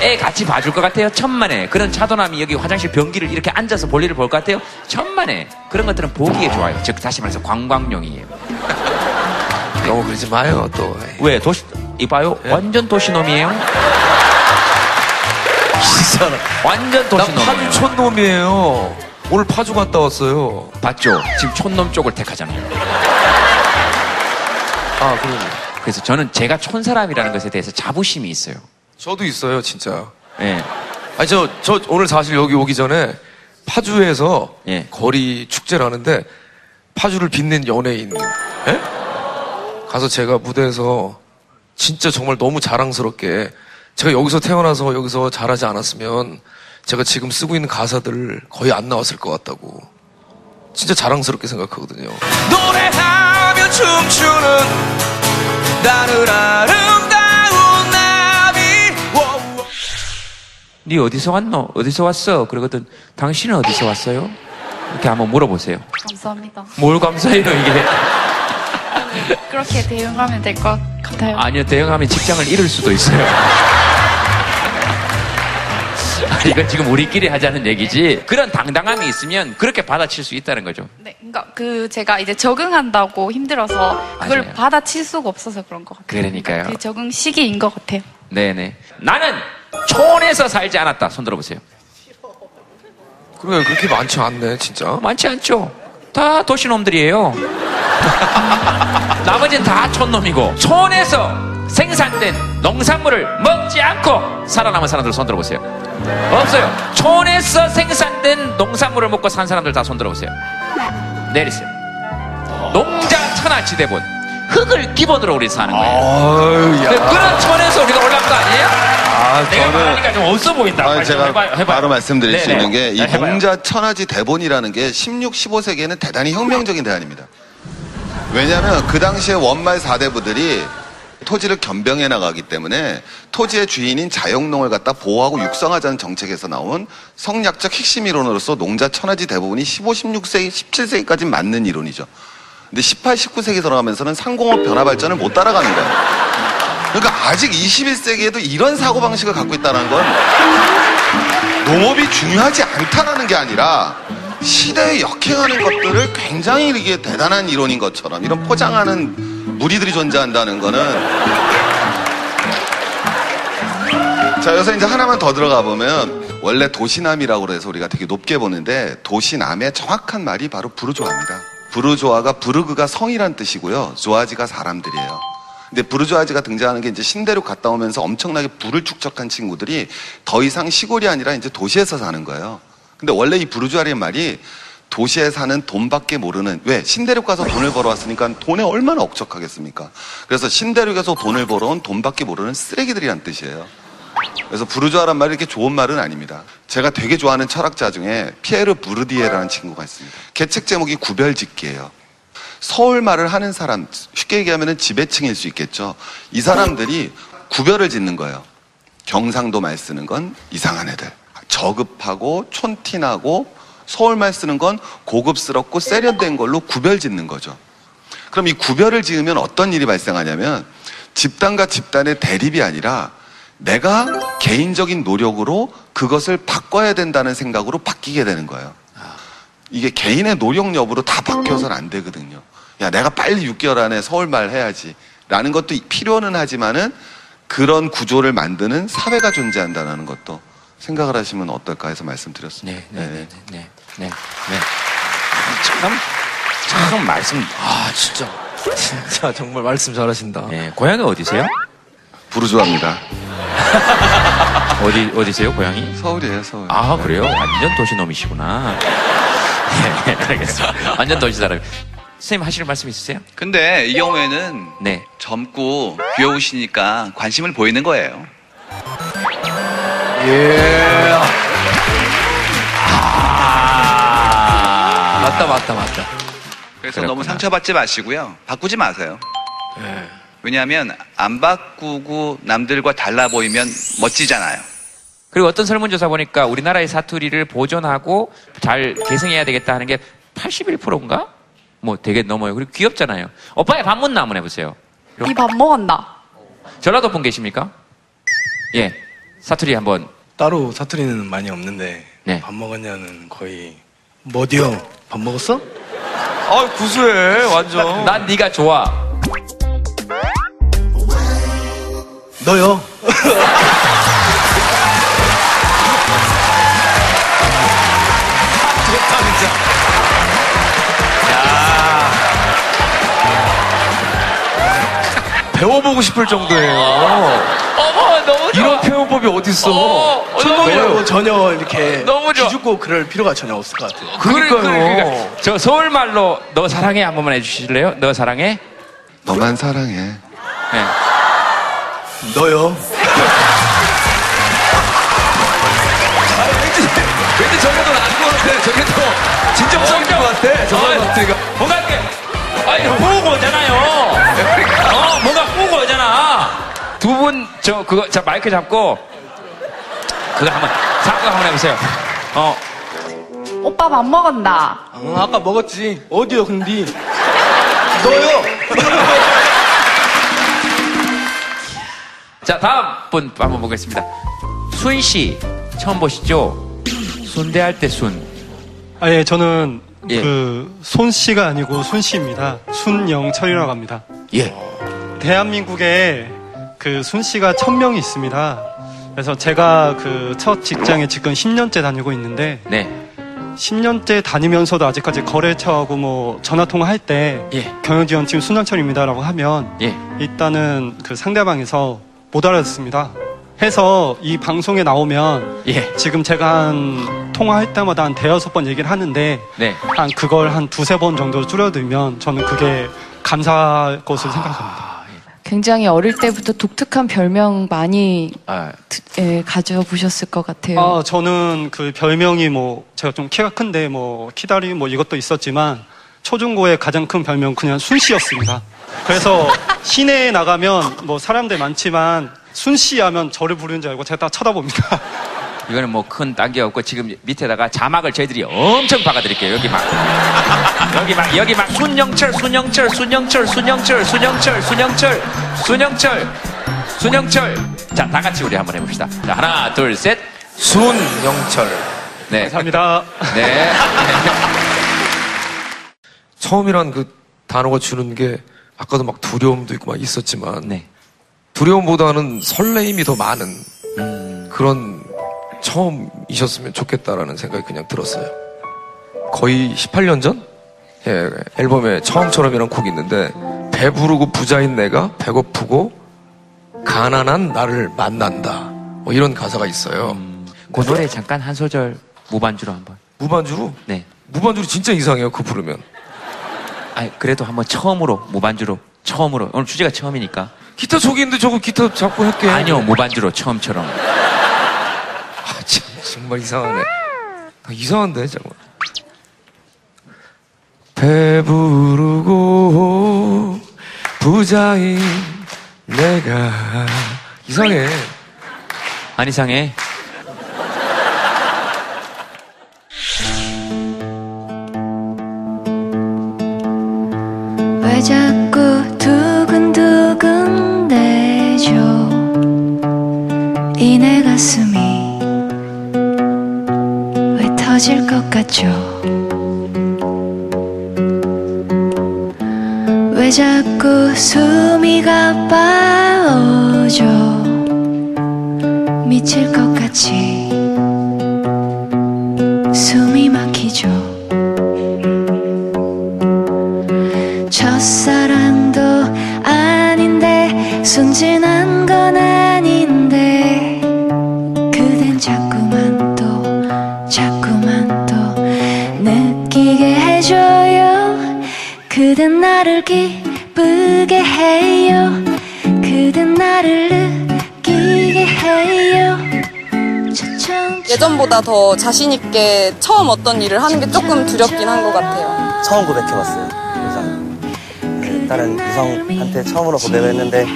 S1: 애 같이 봐줄 것 같아요? 천만에. 그런 차도남이 여기 화장실 변기를 이렇게 앉아서 볼일을 볼 것 같아요? 천만에. 그런 것들은 보기에 좋아요. 즉, 다시 말해서 관광용이에요.
S19: 너무 그러지 마요, 또.
S1: 왜? 도시, 이봐요. 완전 도시놈이에요.
S19: 진짜.
S1: 완전
S19: 나
S1: 도시놈이에요.
S19: 파주 촌놈이에요. 오늘 파주 갔다 왔어요.
S1: 봤죠? 지금 촌놈 쪽을 택하잖아요.
S19: 아, 그러네.
S1: 그래서 저는 제가 촌사람이라는 것에 대해서 자부심이 있어요.
S19: 저도 있어요, 진짜.
S1: 예.
S19: 아니, 저, 저 오늘 사실 여기 오기 전에 파주에서
S1: 예.
S19: 거리 축제를 하는데 파주를 빛낸 연예인, 예? 가서 제가 무대에서 진짜 정말 너무 자랑스럽게 제가 여기서 태어나서 여기서 잘하지 않았으면 제가 지금 쓰고 있는 가사들 거의 안 나왔을 것 같다고. 진짜 자랑스럽게 생각하거든요.
S25: 노래하며 춤추는 나는 아름
S1: 네 어디서 왔노? 어디서 왔어? 그러거든. 당신은 어디서 왔어요? 이렇게 한번 물어보세요.
S24: 감사합니다.
S1: 뭘 감사해요, 이게?
S24: 그렇게 대응하면 될 것 같아요.
S1: 아니요, 대응하면 직장을 잃을 수도 있어요. 이건 지금 우리끼리 하자는 얘기지. 그런 당당함이 있으면 그렇게 받아칠 수 있다는 거죠.
S24: 네, 그러니까 그 제가 이제 적응한다고 힘들어서 그걸
S1: 맞아요.
S24: 받아칠 수가 없어서 그런 것 같아요.
S1: 그러니까요.
S24: 그 적응 시기인 것 같아요.
S1: 네네. 나는 촌에서 살지 않았다. 손 들어보세요.
S19: 그래, 그렇게 많지 않네, 진짜.
S1: 많지 않죠. 다 도시놈들이에요. 나머지는 다 촌놈이고 촌에서 생산된 농산물을 먹지 않고 살아남은 사람들 손 들어보세요. 없어요. 촌에서 생산된 농산물을 먹고 산 사람들 다 손 들어보세요. 내리세요. 농자 천하지대본 흙을 기본으로 우리 사는 거예요. 그런 촌에서 우리가 올라온 거 아니에요?
S16: 아,
S1: 내가 말하니까 좀 없어 보인다.
S16: 아,
S1: 빨리 좀
S16: 제가
S1: 해봐요, 해봐요.
S16: 바로 말씀드릴 수
S1: 네네.
S16: 있는 게이
S1: 네, 해봐요.
S16: 농자 천하지 대본이라는 게 16, 15세기에는 대단히 혁명적인 대안입니다. 왜냐하면 그 당시에 원말 사대부들이 토지를 겸병해 나가기 때문에 토지의 주인인 자영농을 갖다 보호하고 육성하자는 정책에서 나온 성략적 핵심 이론으로서 농자 천하지 대부분이 15, 16세기, 17세기까지 맞는 이론이죠. 근데 18, 19세기 들어가면서는 상공업 변화 발전을 못 거예요. 그러니까 아직 21세기에도 이런 사고방식을 갖고 있다는 건 농업이 중요하지 않다라는 게 아니라 시대에 역행하는 것들을 굉장히 이게 대단한 이론인 것처럼 이런 포장하는 무리들이 존재한다는 거는 자 여기서 이제 하나만 더 들어가 보면 원래 도시남이라고 해서 우리가 되게 높게 보는데 도시남의 정확한 말이 바로 부르조아입니다. 부르조아가 부르그가 성이란 뜻이고요. 조아지가 사람들이에요. 근데 부르주아지가 등장하는 게 이제 신대륙 갔다 오면서 엄청나게 부를 축적한 친구들이 더 이상 시골이 아니라 이제 도시에서 사는 거예요. 근데 원래 이 부르주아리의 말이 도시에 사는 돈밖에 모르는 왜 신대륙 가서 돈을 벌어왔으니까 돈에 얼마나 억척하겠습니까? 그래서 신대륙에서 돈을 벌어온 돈밖에 모르는 쓰레기들이란 뜻이에요. 그래서 부르주아란 말이 이렇게 좋은 말은 아닙니다. 제가 되게 좋아하는 철학자 중에 피에르 부르디에라는 친구가 있습니다. 걔책 제목이 구별짓기예요. 서울 말을 하는 사람, 쉽게 얘기하면 지배층일 수 있겠죠. 이 사람들이 구별을 짓는 거예요. 경상도 말 쓰는 건 이상한 애들. 저급하고 촌티나고 서울 말 쓰는 건 고급스럽고 세련된 걸로 구별 짓는 거죠. 그럼 이 구별을 지으면 어떤 일이 발생하냐면 집단과 집단의 대립이 아니라 내가 개인적인 노력으로 그것을 바꿔야 된다는 생각으로 바뀌게 되는 거예요. 이게 개인의 노력 여부로 다 바뀌어서는 안 되거든요. 야, 내가 빨리 6개월 안에 서울말 해야지. 라는 것도 필요는 하지만은 그런 구조를 만드는 사회가 존재한다는 것도 생각을 하시면 어떨까 해서 말씀드렸습니다.
S1: 네, 네, 네, 네, 네. 참, 참 말씀.
S19: 아, 진짜. 진짜 정말 말씀 잘하신다.
S1: 네, 고향이 어디세요?
S16: 부르주아입니다.
S1: 어디, 어디세요, 고향이?
S16: 서울이에요, 서울.
S1: 아, 그래요? 완전 도시놈이시구나. 네, 알겠습니다. 완전 도시 사람. 선생님 하실 말씀 있으세요?
S14: 근데 이 경우에는
S1: 네.
S14: 젊고 귀여우시니까 관심을 보이는 거예요.
S19: 예. 아. 맞다, 맞다, 맞다.
S14: 그래서 너무 상처받지 마시고요. 바꾸지 마세요.
S19: 예.
S14: 왜냐하면 안 바꾸고 남들과 달라 보이면 멋지잖아요.
S1: 그리고 어떤 설문조사 보니까 우리나라의 사투리를 보존하고 잘 계승해야 되겠다 하는 게 81%인가? 뭐 되게 넘어요. 그리고 귀엽잖아요. 오빠의 반문나 한번 해보세요.
S24: 니밥 먹었나?
S1: 전라도 분 계십니까? 예. 사투리 한번.
S26: 따로 사투리는 많이 없는데
S1: 네.
S26: 밥 먹었냐는 거의 뭐디요? 밥 먹었어?
S1: 아 구수해 완전. 난 네가 좋아.
S26: 너요.
S19: 배워보고 싶을 정도예요.
S1: 어머 너무 좋아.
S19: 이런 표현법이 어딨어?
S26: 천동이라고 전혀 이렇게
S1: 너무 좋아.
S26: 기죽고 그럴 필요가 전혀 없을 것 같아요.
S1: 그러니까요. 그러니까. 저 서울말로 너 사랑해 한 번만 해주실래요? 너 사랑해?
S16: 너만 사랑해.
S1: 네.
S26: 너요.
S19: 왠지 저게도 나은 것 같아. 저게도 진정성인 것 같아. 저거 사투리가.
S1: 뭔가 이렇게 아니 보고 오잖아요. 두 분 저 그거 자 마이크 잡고 그거 한번 잠깐 한번 해보세요. 어
S24: 오빠 밥 먹었나?
S26: 어, 아까 먹었지. 어디요, 근데? 너요.
S1: 자, 다음 분 한번 보겠습니다. 순 씨, 처음 보시죠? 순대할 때 순.
S27: 아, 예, 저는
S1: 예.
S27: 그 손 씨가 아니고 순 씨입니다. 순영철이라고 합니다.
S1: 예.
S27: 대한민국에 그 순씨가 천 명이 있습니다. 그래서 제가 그 첫 직장에 지금 10년째 다니고 있는데
S1: 네.
S27: 10년째 다니면서도 아직까지 거래처하고 뭐 전화 통화할 때
S1: 예.
S27: 경영지원팀 순영철입니다라고 하면
S1: 예.
S27: 일단은 그 상대방에서 못 알아듣습니다. 해서 이 방송에 나오면
S1: 예.
S27: 지금 제가 한 통화할 때마다 한 대여섯 번 얘기를 하는데
S1: 네.
S27: 한 그걸 한 두세 번 정도 줄여들면 저는 그게 감사할 것으로 생각합니다.
S28: 굉장히 어릴 때부터 독특한 별명 많이
S1: 아,
S28: 드- 예, 가져보셨을 것 같아요.
S27: 아, 저는 그 별명이 뭐 제가 좀 키가 큰데 뭐 키다리 뭐 이것도 있었지만 초중고의 가장 큰 별명 그냥 순씨였습니다. 그래서 시내에 나가면 뭐 사람들 많지만 순씨 하면 저를 부르는 줄 알고 제가 딱 쳐다봅니다.
S1: 이거는 뭐큰 딴게 없고 지금 밑에다가 자막을 저희들이 엄청 박아드릴게요. 여기 막 여기 막 여기 막 순영철 순영철 순영철 순영철 순영철 순영철 순영철 순영철 자 다 같이 우리 한번 해봅시다. 자 하나 둘 셋
S19: 순영철.
S1: 네
S27: 감사합니다.
S1: 네.
S19: 처음이란 그 단어가 주는 게 아까도 막 두려움도 있고 막 있었지만
S1: 네.
S19: 두려움보다는 설레임이 더 많은
S1: 음.
S19: 그런 처음이셨으면 좋겠다라는 생각이 그냥 들었어요. 거의 18년 전? 예, 앨범에 처음처럼이라는 곡이 있는데 배부르고 부자인 내가 배고프고 가난한 나를 만난다. 뭐 이런 가사가 있어요.
S1: 그 노래 잠깐 한 소절 무반주로 한번.
S19: 무반주로?
S1: 네.
S19: 무반주로 진짜 이상해요. 그거 부르면.
S1: 아 그래도 한번 처음으로 무반주로 처음으로 오늘 주제가 처음이니까.
S19: 기타 저기 있는데 저거 기타 잡고 할게.
S1: 아니요 무반주로 처음처럼.
S19: 정말 이상하네. 아, 이상한데, 정말. 배부르고 부자인 내가 이상해.
S1: 안 이상해.
S12: 왜 자꾸 두근두근 대죠 이내 가슴이 왜 터질 것 같죠? 왜 자꾸 숨이 가빠오죠 미칠 것 같이 숨이 막히죠? 첫사랑도 아닌데 순진한 그댄 나를 기쁘게 해요 그댄 나를 느끼게 해요
S29: 예전보다 더 자신 있게 처음 어떤 일을 하는 게 조금 두렵긴 한 것 같아요.
S30: 처음 고백해봤어요. 여자.
S31: 다른 이성한테 처음으로 고백을 했는데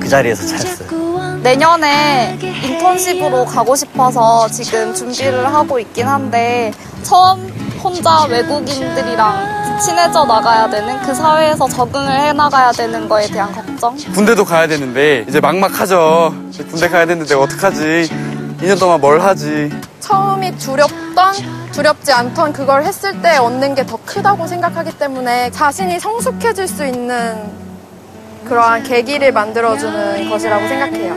S31: 그 자리에서 차였어요.
S29: 내년에 인턴십으로 가고 싶어서 지금 준비를 하고 있긴 한데 처음 혼자 외국인들이랑 친해져 나가야 되는 그 사회에서 적응을 해 나가야 되는 거에 대한 걱정?
S32: 군대도 가야 되는데 이제 막막하죠. 군대 가야 되는데 어떡하지? 2년 동안 뭘 하지?
S33: 처음이 두렵던 두렵지 않던 그걸 했을 때 얻는 게 더 크다고 생각하기 때문에 자신이 성숙해질 수 있는 그러한 계기를 만들어주는 것이라고 생각해요.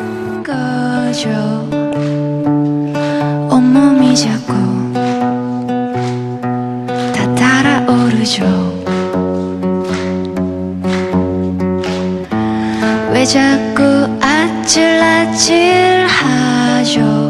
S12: 온몸이 자꾸 해줘. 왜 자꾸 아찔아찔 하죠?